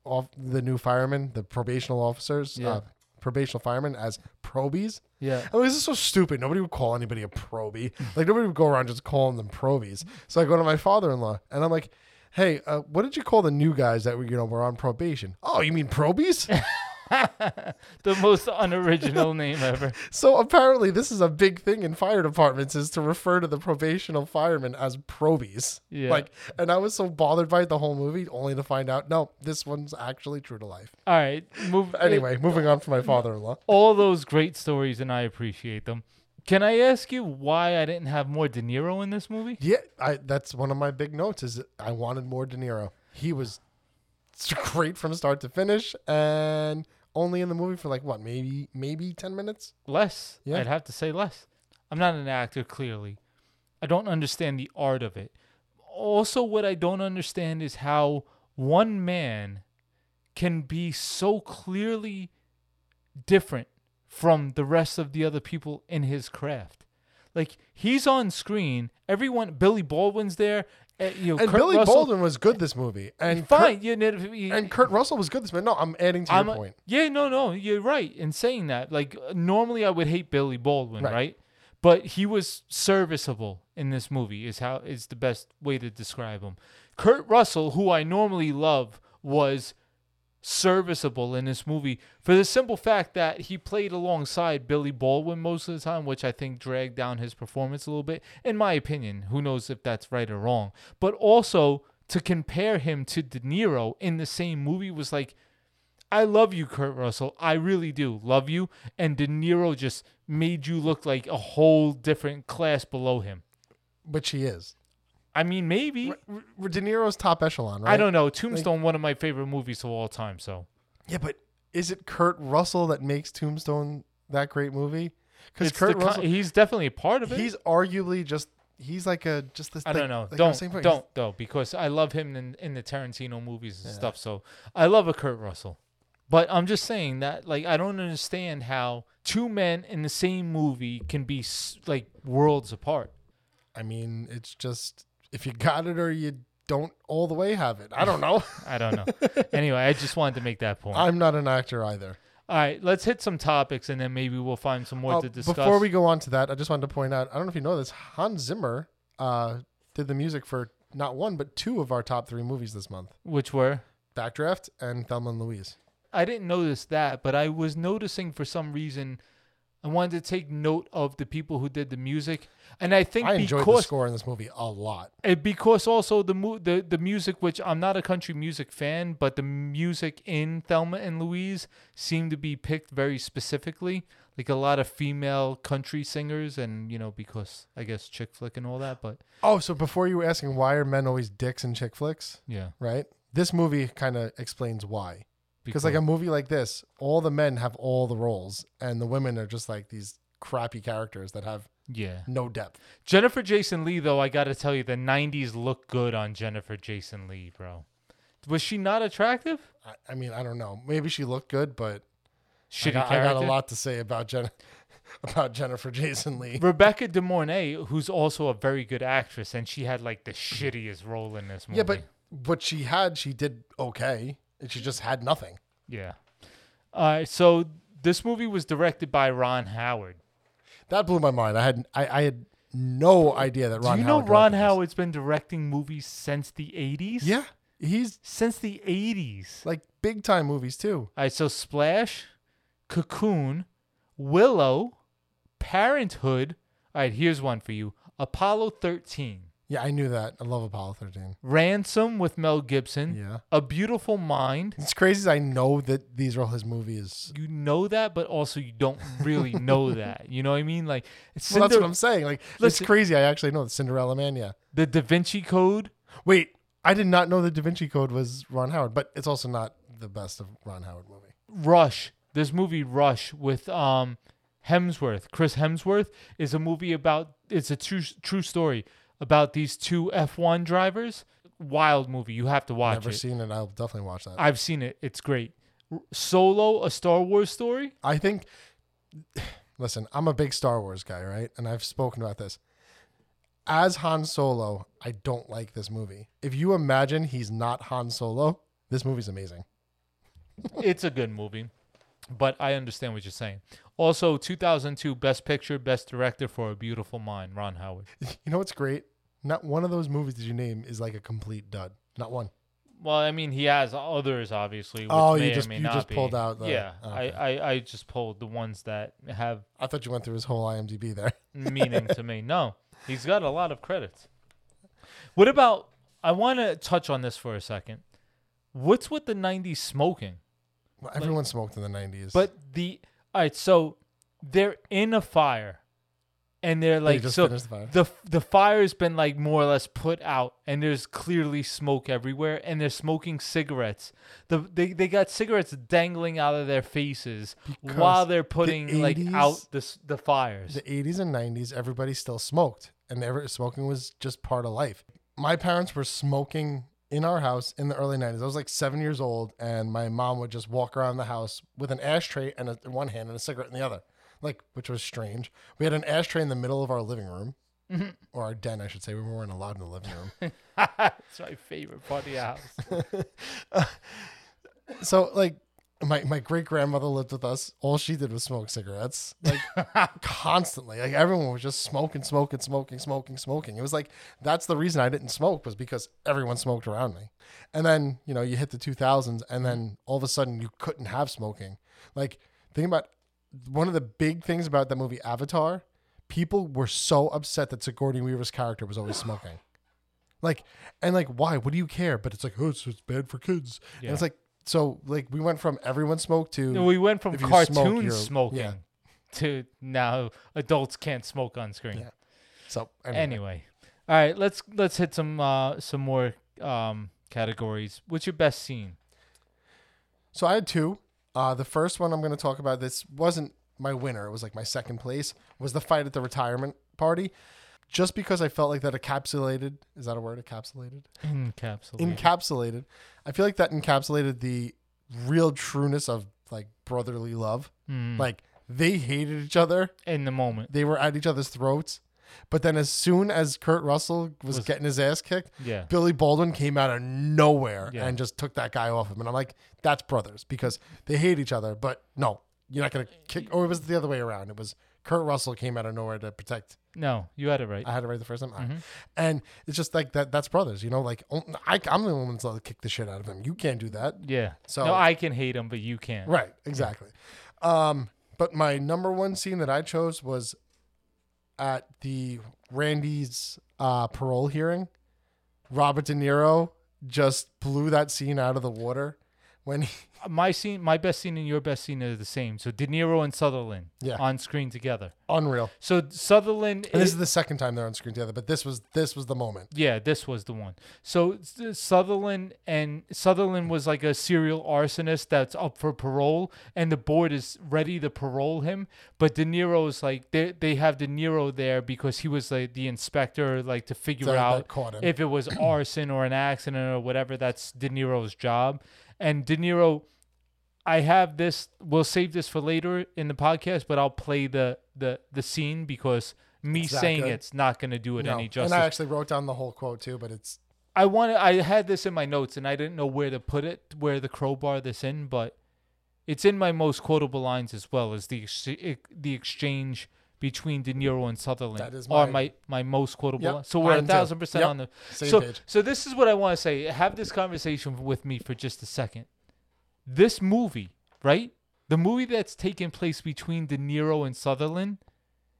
off the new firemen, the probational officers, Yeah. uh, probational firemen as probies. Yeah. I mean, this is so stupid. Nobody would call anybody a probie. [laughs] Like nobody would go around just calling them probies. So I go to my father-in-law and I'm like, "Hey, uh, what did you call the new guys that were you know were on probation? Oh, you mean probies?" [laughs] [laughs] the most unoriginal name ever. [laughs] So apparently, this is a big thing in fire departments is to refer to the probational firemen as probies. Yeah. Like, and I was so bothered by it the whole movie, only to find out no, this one's actually true to life. All right, move. [laughs] Anyway, moving on from my father-in-law. All those great stories, and I appreciate them. Can I ask you why I didn't have more De Niro in this movie? Yeah, I that's one of my big notes. Is I wanted more De Niro. He was great from start to finish, and only in the movie for like what, maybe maybe ten minutes. Less. Yeah. I'd have to say less. I'm not an actor, clearly. I don't understand the art of it. Also, what I don't understand is how one man can be so clearly different from the rest of the other people in his craft. Like he's on screen, everyone. Billy Baldwin's there. Uh, you know, And Kurt Billy Russell- Baldwin was good this movie, and fine. Kurt, you you- and Kurt Russell was good this movie. No, I'm adding to I'm your a- point. Yeah, no, no, you're right in saying that. Like uh, normally, I would hate Billy Baldwin, Right. right? But he was serviceable in this movie. Is how is the best way to describe him. Kurt Russell, who I normally love, was serviceable in this movie for the simple fact that he played alongside Billy Baldwin most of the time, which I think dragged down his performance a little bit, in my opinion. Who knows if that's right or wrong? But also to compare him to De Niro in the same movie was like, I love you, Kurt Russell. I really do love you. And De Niro just made you look like a whole different class below him. But she is. I mean, maybe. R- De Niro's top echelon, right? I don't know. Tombstone, one of my favorite movies of all time. So Yeah, but is it Kurt Russell that makes Tombstone that great movie? Because It's the Kurt Russell, he's definitely a part of it. He's arguably just he's like a just this. I like- don't know. like I'm don't he's- don't though because I love him in in the Tarantino movies and stuff. So I love a Kurt Russell, but I'm just saying that like I don't understand how two men in the same movie can be s- like worlds apart. I mean, it's just if you got it or you don't all the way have it. I don't know. [laughs] I don't know. anyway, I just wanted to make that point. I'm not an actor either. All right, let's hit some topics and then maybe we'll find some more Oh, to discuss. Before we go on to that, I just wanted to point out. I don't know if you know this. Hans Zimmer uh, did the music for not one but two of our top three movies this month: which were Backdraft and Thelma and Louise. I didn't notice that, but I was noticing for some reason I wanted to take note of the people who did the music, and I think I enjoyed the score in this movie a lot. And because also the the the music, which I'm not a country music fan, but the music in Thelma and Louise seemed to be picked very specifically, like a lot of female country singers, and you know because I guess chick flick and all that. But Oh, so before you were asking why are men always dicks in chick flicks? Yeah. Right? This movie kind of explains why. Because like a movie like this, all the men have all the roles and the women are just like these crappy characters that have yeah, no depth. Jennifer Jason Lee, though, I got to tell you, the '90s look good on Jennifer Jason Lee, bro. Was she not attractive? I, I mean, I don't know. Maybe she looked good, but Shitty I got, I got a lot to say about Jen [laughs] about Jennifer Jason Lee. Rebecca De Mornay, who's also a very good actress, and she had like the shittiest role in this movie. Yeah, but what she had, she did okay. And she just had nothing. Yeah. All right. So this movie was directed by Ron Howard. That blew my mind. I had I, I had no idea that Ron Do you know Howard Ron. Howard's been directing movies since the 80s? Yeah. He's since the 80s. Like big time movies too. All right. So Splash, Cocoon, Willow, Parenthood. All right. Here's one for you Apollo 13. Yeah, I knew that. I love Apollo 13. Ransom with Mel Gibson. Yeah. A Beautiful Mind. It's crazy. as I know that these are all his movies. You know that, but also you don't really know [laughs] that. You know what I mean? Like, it's Well, that's what I'm saying. Like, Listen- it's crazy. I actually know the Cinderella Man. Yeah. The Da Vinci Code. Wait, I did not know the Da Vinci Code was Ron Howard, but it's also not the best of Ron Howard movie. Rush. This movie Rush with um Hemsworth, Chris Hemsworth is a movie about it's a true true story about these two F1 drivers. Wild movie. You have to watch Never it. seen it. I'll definitely watch that. I've seen it. It's great. Solo, a Star Wars story. I think. [sighs] Listen, I'm a big Star Wars guy, right? And I've spoken about this. As Han Solo, I don't like this movie. If you imagine he's not Han Solo, this movie's amazing. it's a good movie, but I understand what you're saying. Also, 2002 Best Picture, Best Director for A Beautiful Mind, Ron Howard. [laughs] You know what's great? Not one of those movies that you name is like a complete dud. Not one. Well, I mean, he has others, obviously. Which Oh, you or just- may you not just be. pulled out the- yeah, okay. I, I, I just pulled the ones that have I thought you went through his whole IMDb there. [laughs] meaning to me. No, he's got a lot of credits. What about? I want to touch on this for a second. What's with the '90s smoking? Well, everyone smoked in the 90s. But the all right, so they're in a fire, and they're like just so finished the fire. the the fire's been like more or less put out, and there's clearly smoke everywhere, and they're smoking cigarettes. The they they got cigarettes dangling out of their faces Because while they're the putting like 80s out the s- the fires. the 80s and 90s, everybody still smoked, and ever, smoking was just part of life. My parents were smoking in our house in the early 90s. I was like seven years old, and my mom would just walk around the house with an ashtray and a, in one hand and a cigarette in the other, like which was strange. We had an ashtray in the middle of our living room, Mhm. or our den, I should say. We weren't allowed in the living room. [laughs] it's my favorite part of the house. [laughs] so like my my great grandmother lived with us. All she did was smoke cigarettes, like [laughs] constantly. Like everyone was just smoking, smoking, smoking, smoking, smoking. It was like that's the reason I didn't smoke was because everyone smoked around me. And then you know you hit the 2000s, and then all of a sudden you couldn't have smoking. Like think about one of the big things about that movie Avatar. People were so upset that Sigourney Weaver's character was always smoking. [sighs] Like, and like, why? What do you care? But it's like, oh, it's, it's bad for kids. And it's like, so like, we went from everyone smoked to No, we went from if you cartoon smoke, you're- smoking Yeah. [laughs] to now adults can't smoke on screen. Yeah. So anyway. Anyway. all right, let's let's hit some uh some more um categories. What's your best scene? So I had two. Uh, the first one I'm going to talk about. This wasn't my winner. It was like my second place. Was the fight at the retirement party, just because I felt like that encapsulated. Is that a word? Encapsulated. Encapsulated. Encapsulated. I feel like that encapsulated the real trueness of like brotherly love. Mm. Like they hated each other in the moment. They were at each other's throats. But then, as soon as Kurt Russell was, Was- getting his ass kicked, Yeah. Billy Baldwin came out of nowhere Yeah. and just took that guy off him. And I'm like, that's brothers because they hate each other. But no, you're not going to kick. Or it was the other way around. It was Kurt Russell came out of nowhere to protect. No, you had it right. I had it right the first time. All right. Mhm. And it's just like that. That's brothers, you know. Like oh, I, I'm the only one that's allowed to kick the shit out of him. You can't do that. Yeah. So no, I can hate him, but you can't. Right, exactly. Um, but my number one scene that I chose was at the Randy's uh, parole hearing. Robert De Niro just blew that scene out of the water when he, uh, My scene, my best scene, and your best scene are the same. So De Niro and Sutherland, Yeah. on screen together. unreal. So Sutherland, And this is- is the second time they're on screen together, but this was this was the moment. Yeah, this was the one. So Sutherland and Sutherland was like a serial arsonist that's up for parole, and the board is ready to parole him. But De Niro's like they they have De Niro there because he was like the inspector, like to figure That- out if it was [clears throat] arson or an accident or whatever. That's De Niro's job. And De Niro, I have this. We'll save this for later in the podcast, but I'll play the the the scene because me It's saying good? it's not going to do it No. any justice. And I actually wrote down the whole quote too, but it's I wanted I had this in my notes and I didn't know where to put it, where the crowbar this in, but it's in my most quotable lines as well as the ex- the exchange between De Niro and Sutherland That is are my- my my most quotable. Yep. So we're a thousand percent Yep, on the same so page. so this is what I want to say. Have this conversation with me for just a second. This movie, right? The movie that's taking place between De Niro and Sutherland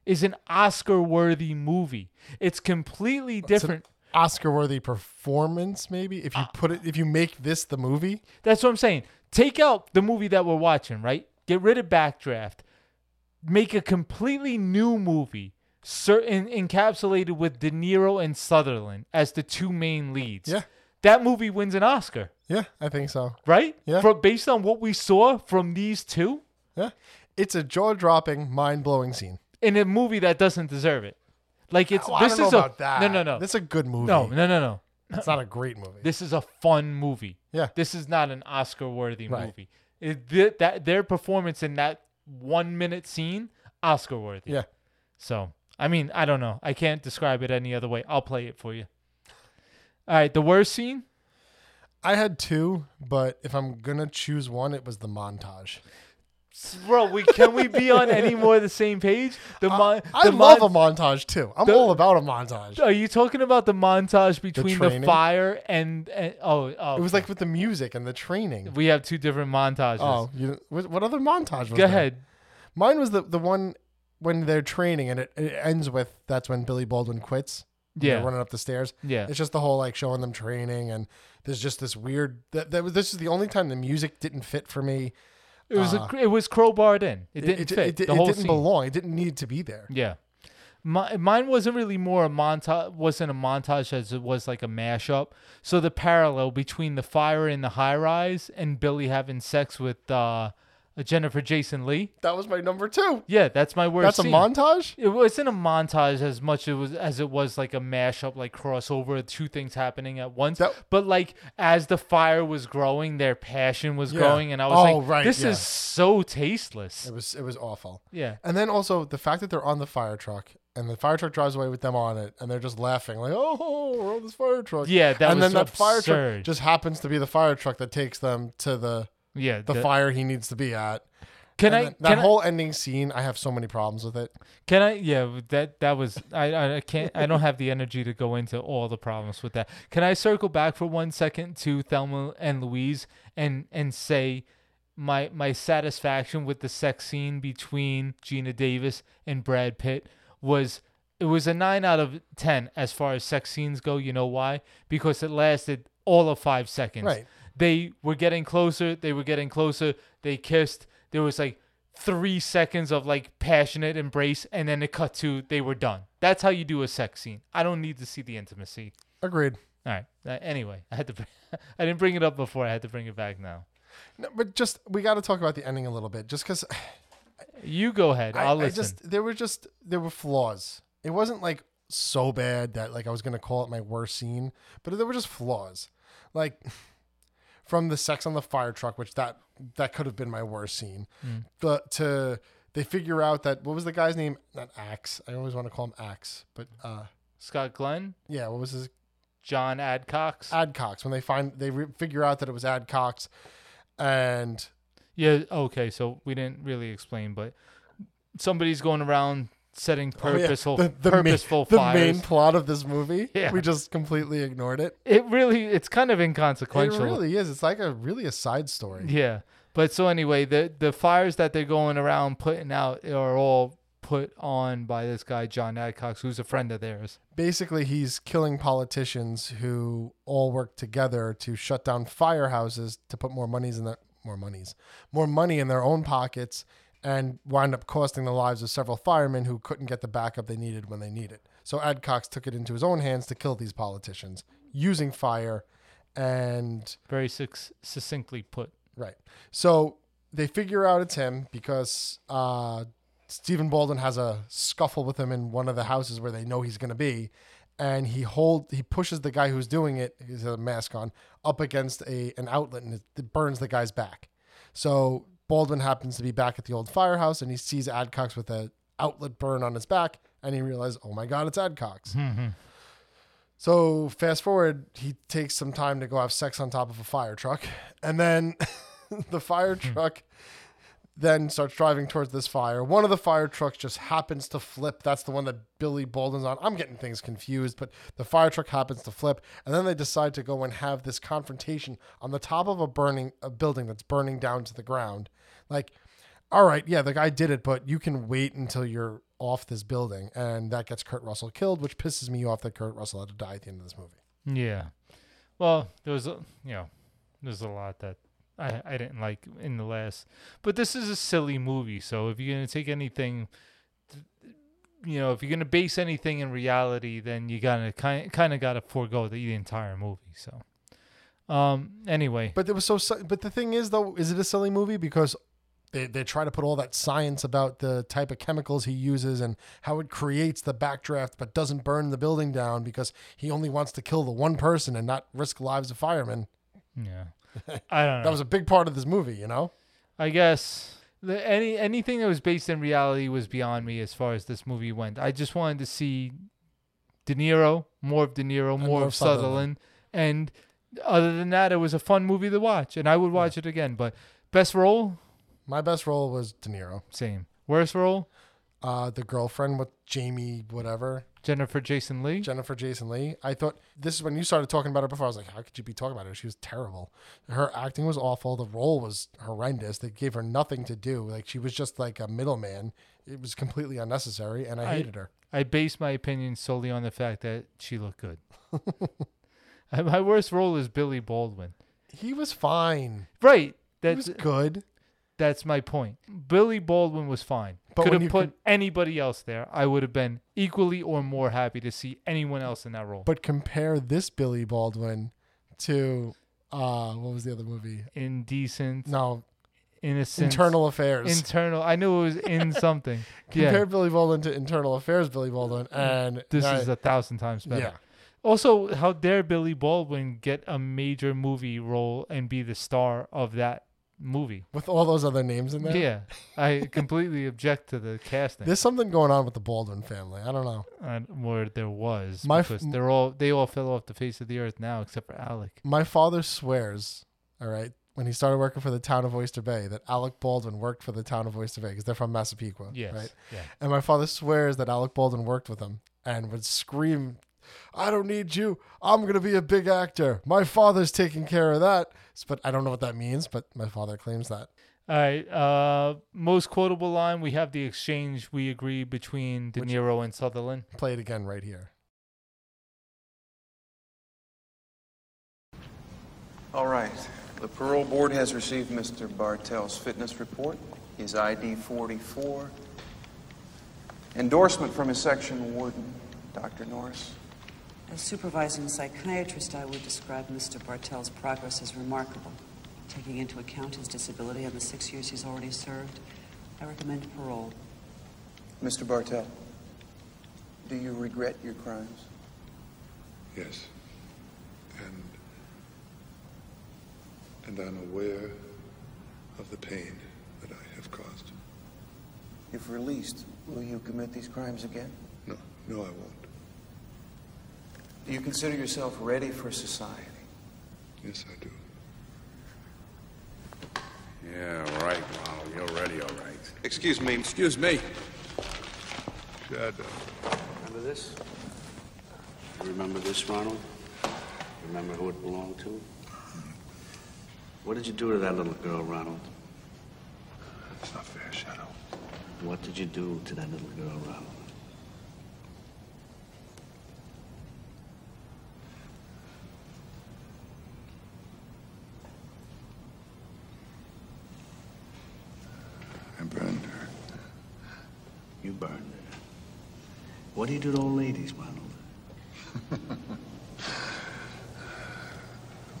is an Oscar-worthy movie. It's completely different. Oscar worthy performance, maybe if you Ah. put it if you make this the movie. That's what I'm saying. Take out the movie that we're watching, right? Get rid of Backdraft. Make a completely new movie, certain encapsulated with De Niro and Sutherland as the two main leads. Yeah. That movie wins an Oscar, Yeah, I think so. right? Yeah. For, based on what we saw from these two Yeah. It's a jaw dropping, mind blowing scene. in a movie that doesn't deserve it. Like it's Oh, I this is a about that. no no no. This is a good movie. No no no no. It's not a great movie. This is a fun movie. Yeah. This is not an Oscar worthy Right. movie. It, th- that their performance in that one minute scene, Oscar worthy. Yeah. So I mean, I don't know. I can't describe it any other way. I'll play it for you. All right, the worst scene. I had two, but if I'm gonna choose one, it was the montage. Bro, we can we be on any more the same page? The mon- I the love mon- a montage too. I'm the- all about a montage. Are you talking about the montage between the, training? fire and, and oh oh? It was like with the music and the training. we have two different montages. Oh, you, what other montage was Go there? ahead. Mine was the the one when they're training and it, it ends with that's when Billy Baldwin quits. Yeah. running up the stairs. Yeah. it's just the whole like showing them training and there's just this weird. That, that was this is the only time the music didn't fit for me. It was Uh, a, it was crowbarred in. It didn't it, fit. It, the it whole didn't scene. belong. It didn't need to be there. Yeah. My, mine wasn't really more a montage wasn't a montage as it was like a mashup. So the parallel between the fire in the high rise and Billy having sex with uh, Jennifer Jason Lee. That was my number two. Yeah, that's my worst. That's a montage. It wasn't a montage as much it was as it was like a mashup, like crossover, two things happening at once. but like as the fire was growing, their passion was Yeah. growing, and I was Oh, like, right, "This yeah. is so tasteless." It was it was awful. Yeah. And then also the fact that they're on the fire truck and the fire truck drives away with them on it and they're just laughing like, oh, we're on this fire truck. Yeah, that was and was then that fire truck just happens to be the fire truck that takes them to the Yeah, the the- fire he needs to be at. Can And I- that can I- whole ending scene? I have so many problems with it. Can I? Yeah, that that was I. I I can't. I don't have the energy to go into all the problems with that. Can I circle back for one second to Thelma and Louise and and say my my satisfaction with the sex scene between Geena Davis and Brad Pitt was it was a nine out of ten as far as sex scenes go. You know why? Because it lasted all of five seconds. Right. They were getting closer. They were getting closer. They kissed. There was like three seconds of like passionate embrace, and then it cut to they were done. That's how you do a sex scene. I don't need to see the intimacy. Agreed. All right. Uh, anyway, I had to. [laughs] I didn't bring it up before. I had to bring it back now. No, but just we got to talk about the ending a little bit, just because. [sighs] You go ahead. I, I'll I listen. just there were just there were flaws. It wasn't like so bad that like I was gonna call it my worst scene, but there were just flaws. Like [laughs] from the sex on the fire truck, which that that could have been my worst scene. Mm. But to they figure out that what was the guy's name? Not Axe. I always want to call him Axe, but uh, Scott Glenn, yeah, what was his John Adcox. Adcox? When they find they re- figure out that it was Adcox, and Yeah. Okay. So we didn't really explain, but somebody's going around setting Oh, yeah, purposeful the, the purposeful main, the main plot of this movie. Yeah. we just completely ignored it. it really. It's kind of inconsequential. It really is. It's like a really a side story. Yeah. But so anyway, the the fires that they're going around putting out are all put on by this guy John Adcox, who's a friend of theirs. Basically, he's killing politicians who all work together to shut down firehouses to put more monies in their more monies, more money in their own pockets, and wind up costing the lives of several firemen who couldn't get the backup they needed when they needed. So Adcox took it into his own hands to kill these politicians using fire, and Very suc- succinctly put. Right. So they figure out it's him because uh, Stephen Baldwin has a scuffle with him in one of the houses where they know he's going to be, and he hold he pushes the guy who's doing it, he's a mask on, up against a an outlet and it burns the guy's back. So Baldwin happens to be back at the old firehouse and he sees Adcox with a outlet burn on his back, and he realizes, oh my god, it's Adcox. [laughs] Hmm, hmm. So fast forward, he takes some time to go have sex on top of a fire truck, [laughs] and then [laughs] the fire hmm. truck then starts driving towards this fire. One of the fire trucks just happens to flip. That's the one that Billy Baldwin's on. I'm getting things confused, but the fire truck happens to flip, and then they decide to go and have this confrontation on the top of a burning a building that's burning down to the ground. Like, all right, yeah, the guy did it, but you can wait until you're off this building, and that gets Kurt Russell killed, which pisses me off that Kurt Russell had to die at the end of this movie. Yeah. Well, there was a you know, there's a lot that I I didn't like in the last, but this is a silly movie. So if you're gonna take anything, you know, if you're gonna base anything in reality, then you gotta kind kind of gotta forego the, the entire movie. So, um, anyway, But it was so. But the thing is, though, is it a silly movie because they they try to put all that science about the type of chemicals he uses and how it creates the backdraft, but doesn't burn the building down because he only wants to kill the one person and not risk lives of firemen. yeah, [laughs] I don't know. That was a big part of this movie, you know. I guess the, any anything that was based in reality was beyond me as far as this movie went. I just wanted to see De Niro, more of De Niro, more, of Sutherland, and other than that, it was a fun movie to watch, and I would watch it again. But best role, My best role was De Niro. Same. Worst role? Uh, the girlfriend with Jamie, whatever. Jennifer Jason Leigh. Jennifer Jason Leigh. I thought this is when you started talking about her before. I was like, how could you be talking about her? She was terrible. Her acting was awful. The role was horrendous. They gave her nothing to do. Like she was just like a middleman. It was completely unnecessary, and I, hated her. I base my opinion solely on the fact that she looked good. [laughs] My worst role is Billy Baldwin. He was fine. Right. He was good. That's my point. Billy Baldwin was fine. But Could have put con- anybody else there. I would have been equally or more happy to see anyone else in that role. But compare this Billy Baldwin to uh, what was the other movie? Indecent. No, Innocent. Internal Affairs. Internal. I knew it was in [laughs] something. compare yeah. Billy Baldwin to Internal Affairs Billy Baldwin, and This I- is a thousand times better. Yeah. Also, how dare Billy Baldwin get a major movie role and be the star of that movie? with all those other names in there. Yeah, [laughs] I completely object to the casting. There's something going on with the Baldwin family. I don't know. and where there was My f- they're all they all fell off the face of the earth now except for Alec. My father swears, all right, when he started working for the town of Oyster Bay, that Alec Baldwin worked for the town of Oyster Bay because they're from Massapequa. Yes, Right? yeah. And my father swears that Alec Baldwin worked with him and would scream, I don't need you. I'm going to be a big actor. My father's taking care of that. But I don't know what that means, but my father claims that. All right, uh, most quotable line we have the exchange we agree between De Niro and Sutherland. Play it again right here. All right. The parole board has received Mr. Bartel's fitness report, his ID 44, endorsement from his section warden, Dr. Norris. As supervising psychiatrist, I would describe Mr. Bartel's progress as remarkable. Taking into account his disability and the six years he's already served, I recommend parole. Mr. Bartell, do you regret your crimes? Yes. And and I'm aware of the pain that I have caused. If released, will you commit these crimes again? No, no, I won't. Do you consider yourself ready for society? Yes, I do. Yeah, right, Ronald. You're ready, all right. Excuse me. Excuse me. Shadow. Remember this? You remember this, Ronald? Remember who it belonged to? What did you do to that little girl, Ronald? It's not fair, Shadow. What did you do to that little girl, Ronald? I burned her. You burned her. What do you do to old ladies, Ronald?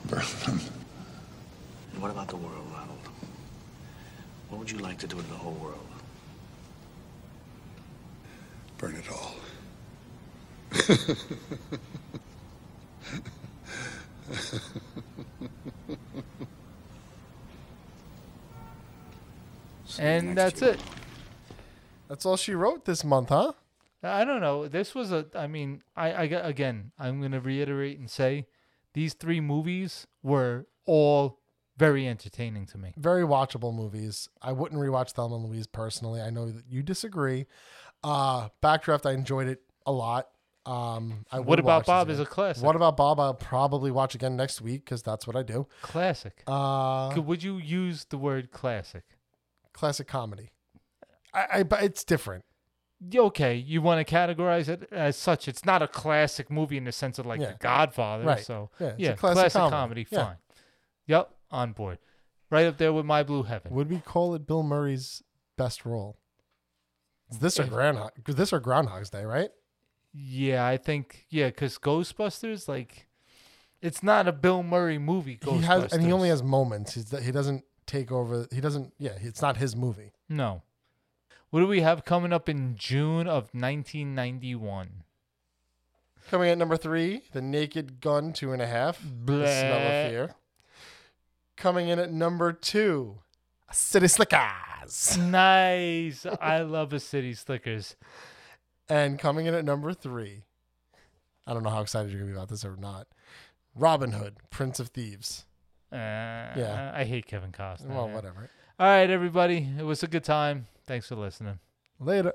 Burn them. And what about the world, Ronald? What would you like to do to the whole world? Burn it all. And that's it. That's all she wrote this month, huh? I don't know. This was a. I mean, I, I again. I'm gonna reiterate and say, these three movies were all very entertaining to me. Very watchable movies. I wouldn't rewatch Thelma and Louise personally. I know that you disagree. Uh, Backdraft, I enjoyed it a lot. Um, I What About Bob is a classic. What about Bob? I'll probably watch again next week because that's what I do. Classic. Uh, Could, would you use the word classic? classic comedy. I, I but it's different. Okay, you want to categorize it as such. It's not a classic movie in the sense of like Yeah. The Godfather. Right. So Yeah, it's a yeah, classic classic, comedy. comedy. Yeah. Fine. Yep, on board. Right up there with My Blue Heaven. Would we call it Bill Murray's best role? Is this or If- Groundhog? This or Groundhog's Day, right? Yeah, I think yeah, because Ghostbusters, like, it's not a Bill Murray movie. Ghostbusters. He has, and he only has moments. He's, he doesn't take over. He doesn't. Yeah, it's not his movie. no. What do we have coming up in June of 1991? Coming at number three, The Naked Gun Two and a Half. The Smell Bleh. of Fear. Coming in at number two, City Slickers. Nice. I love a City Slickers. And coming in at number three, I don't know how excited you're gonna be about this or not. Robin Hood, Prince of Thieves. Uh, Yeah. I hate Kevin Costner. Well, whatever. All right, everybody. It was a good time. Thanks for listening. Later.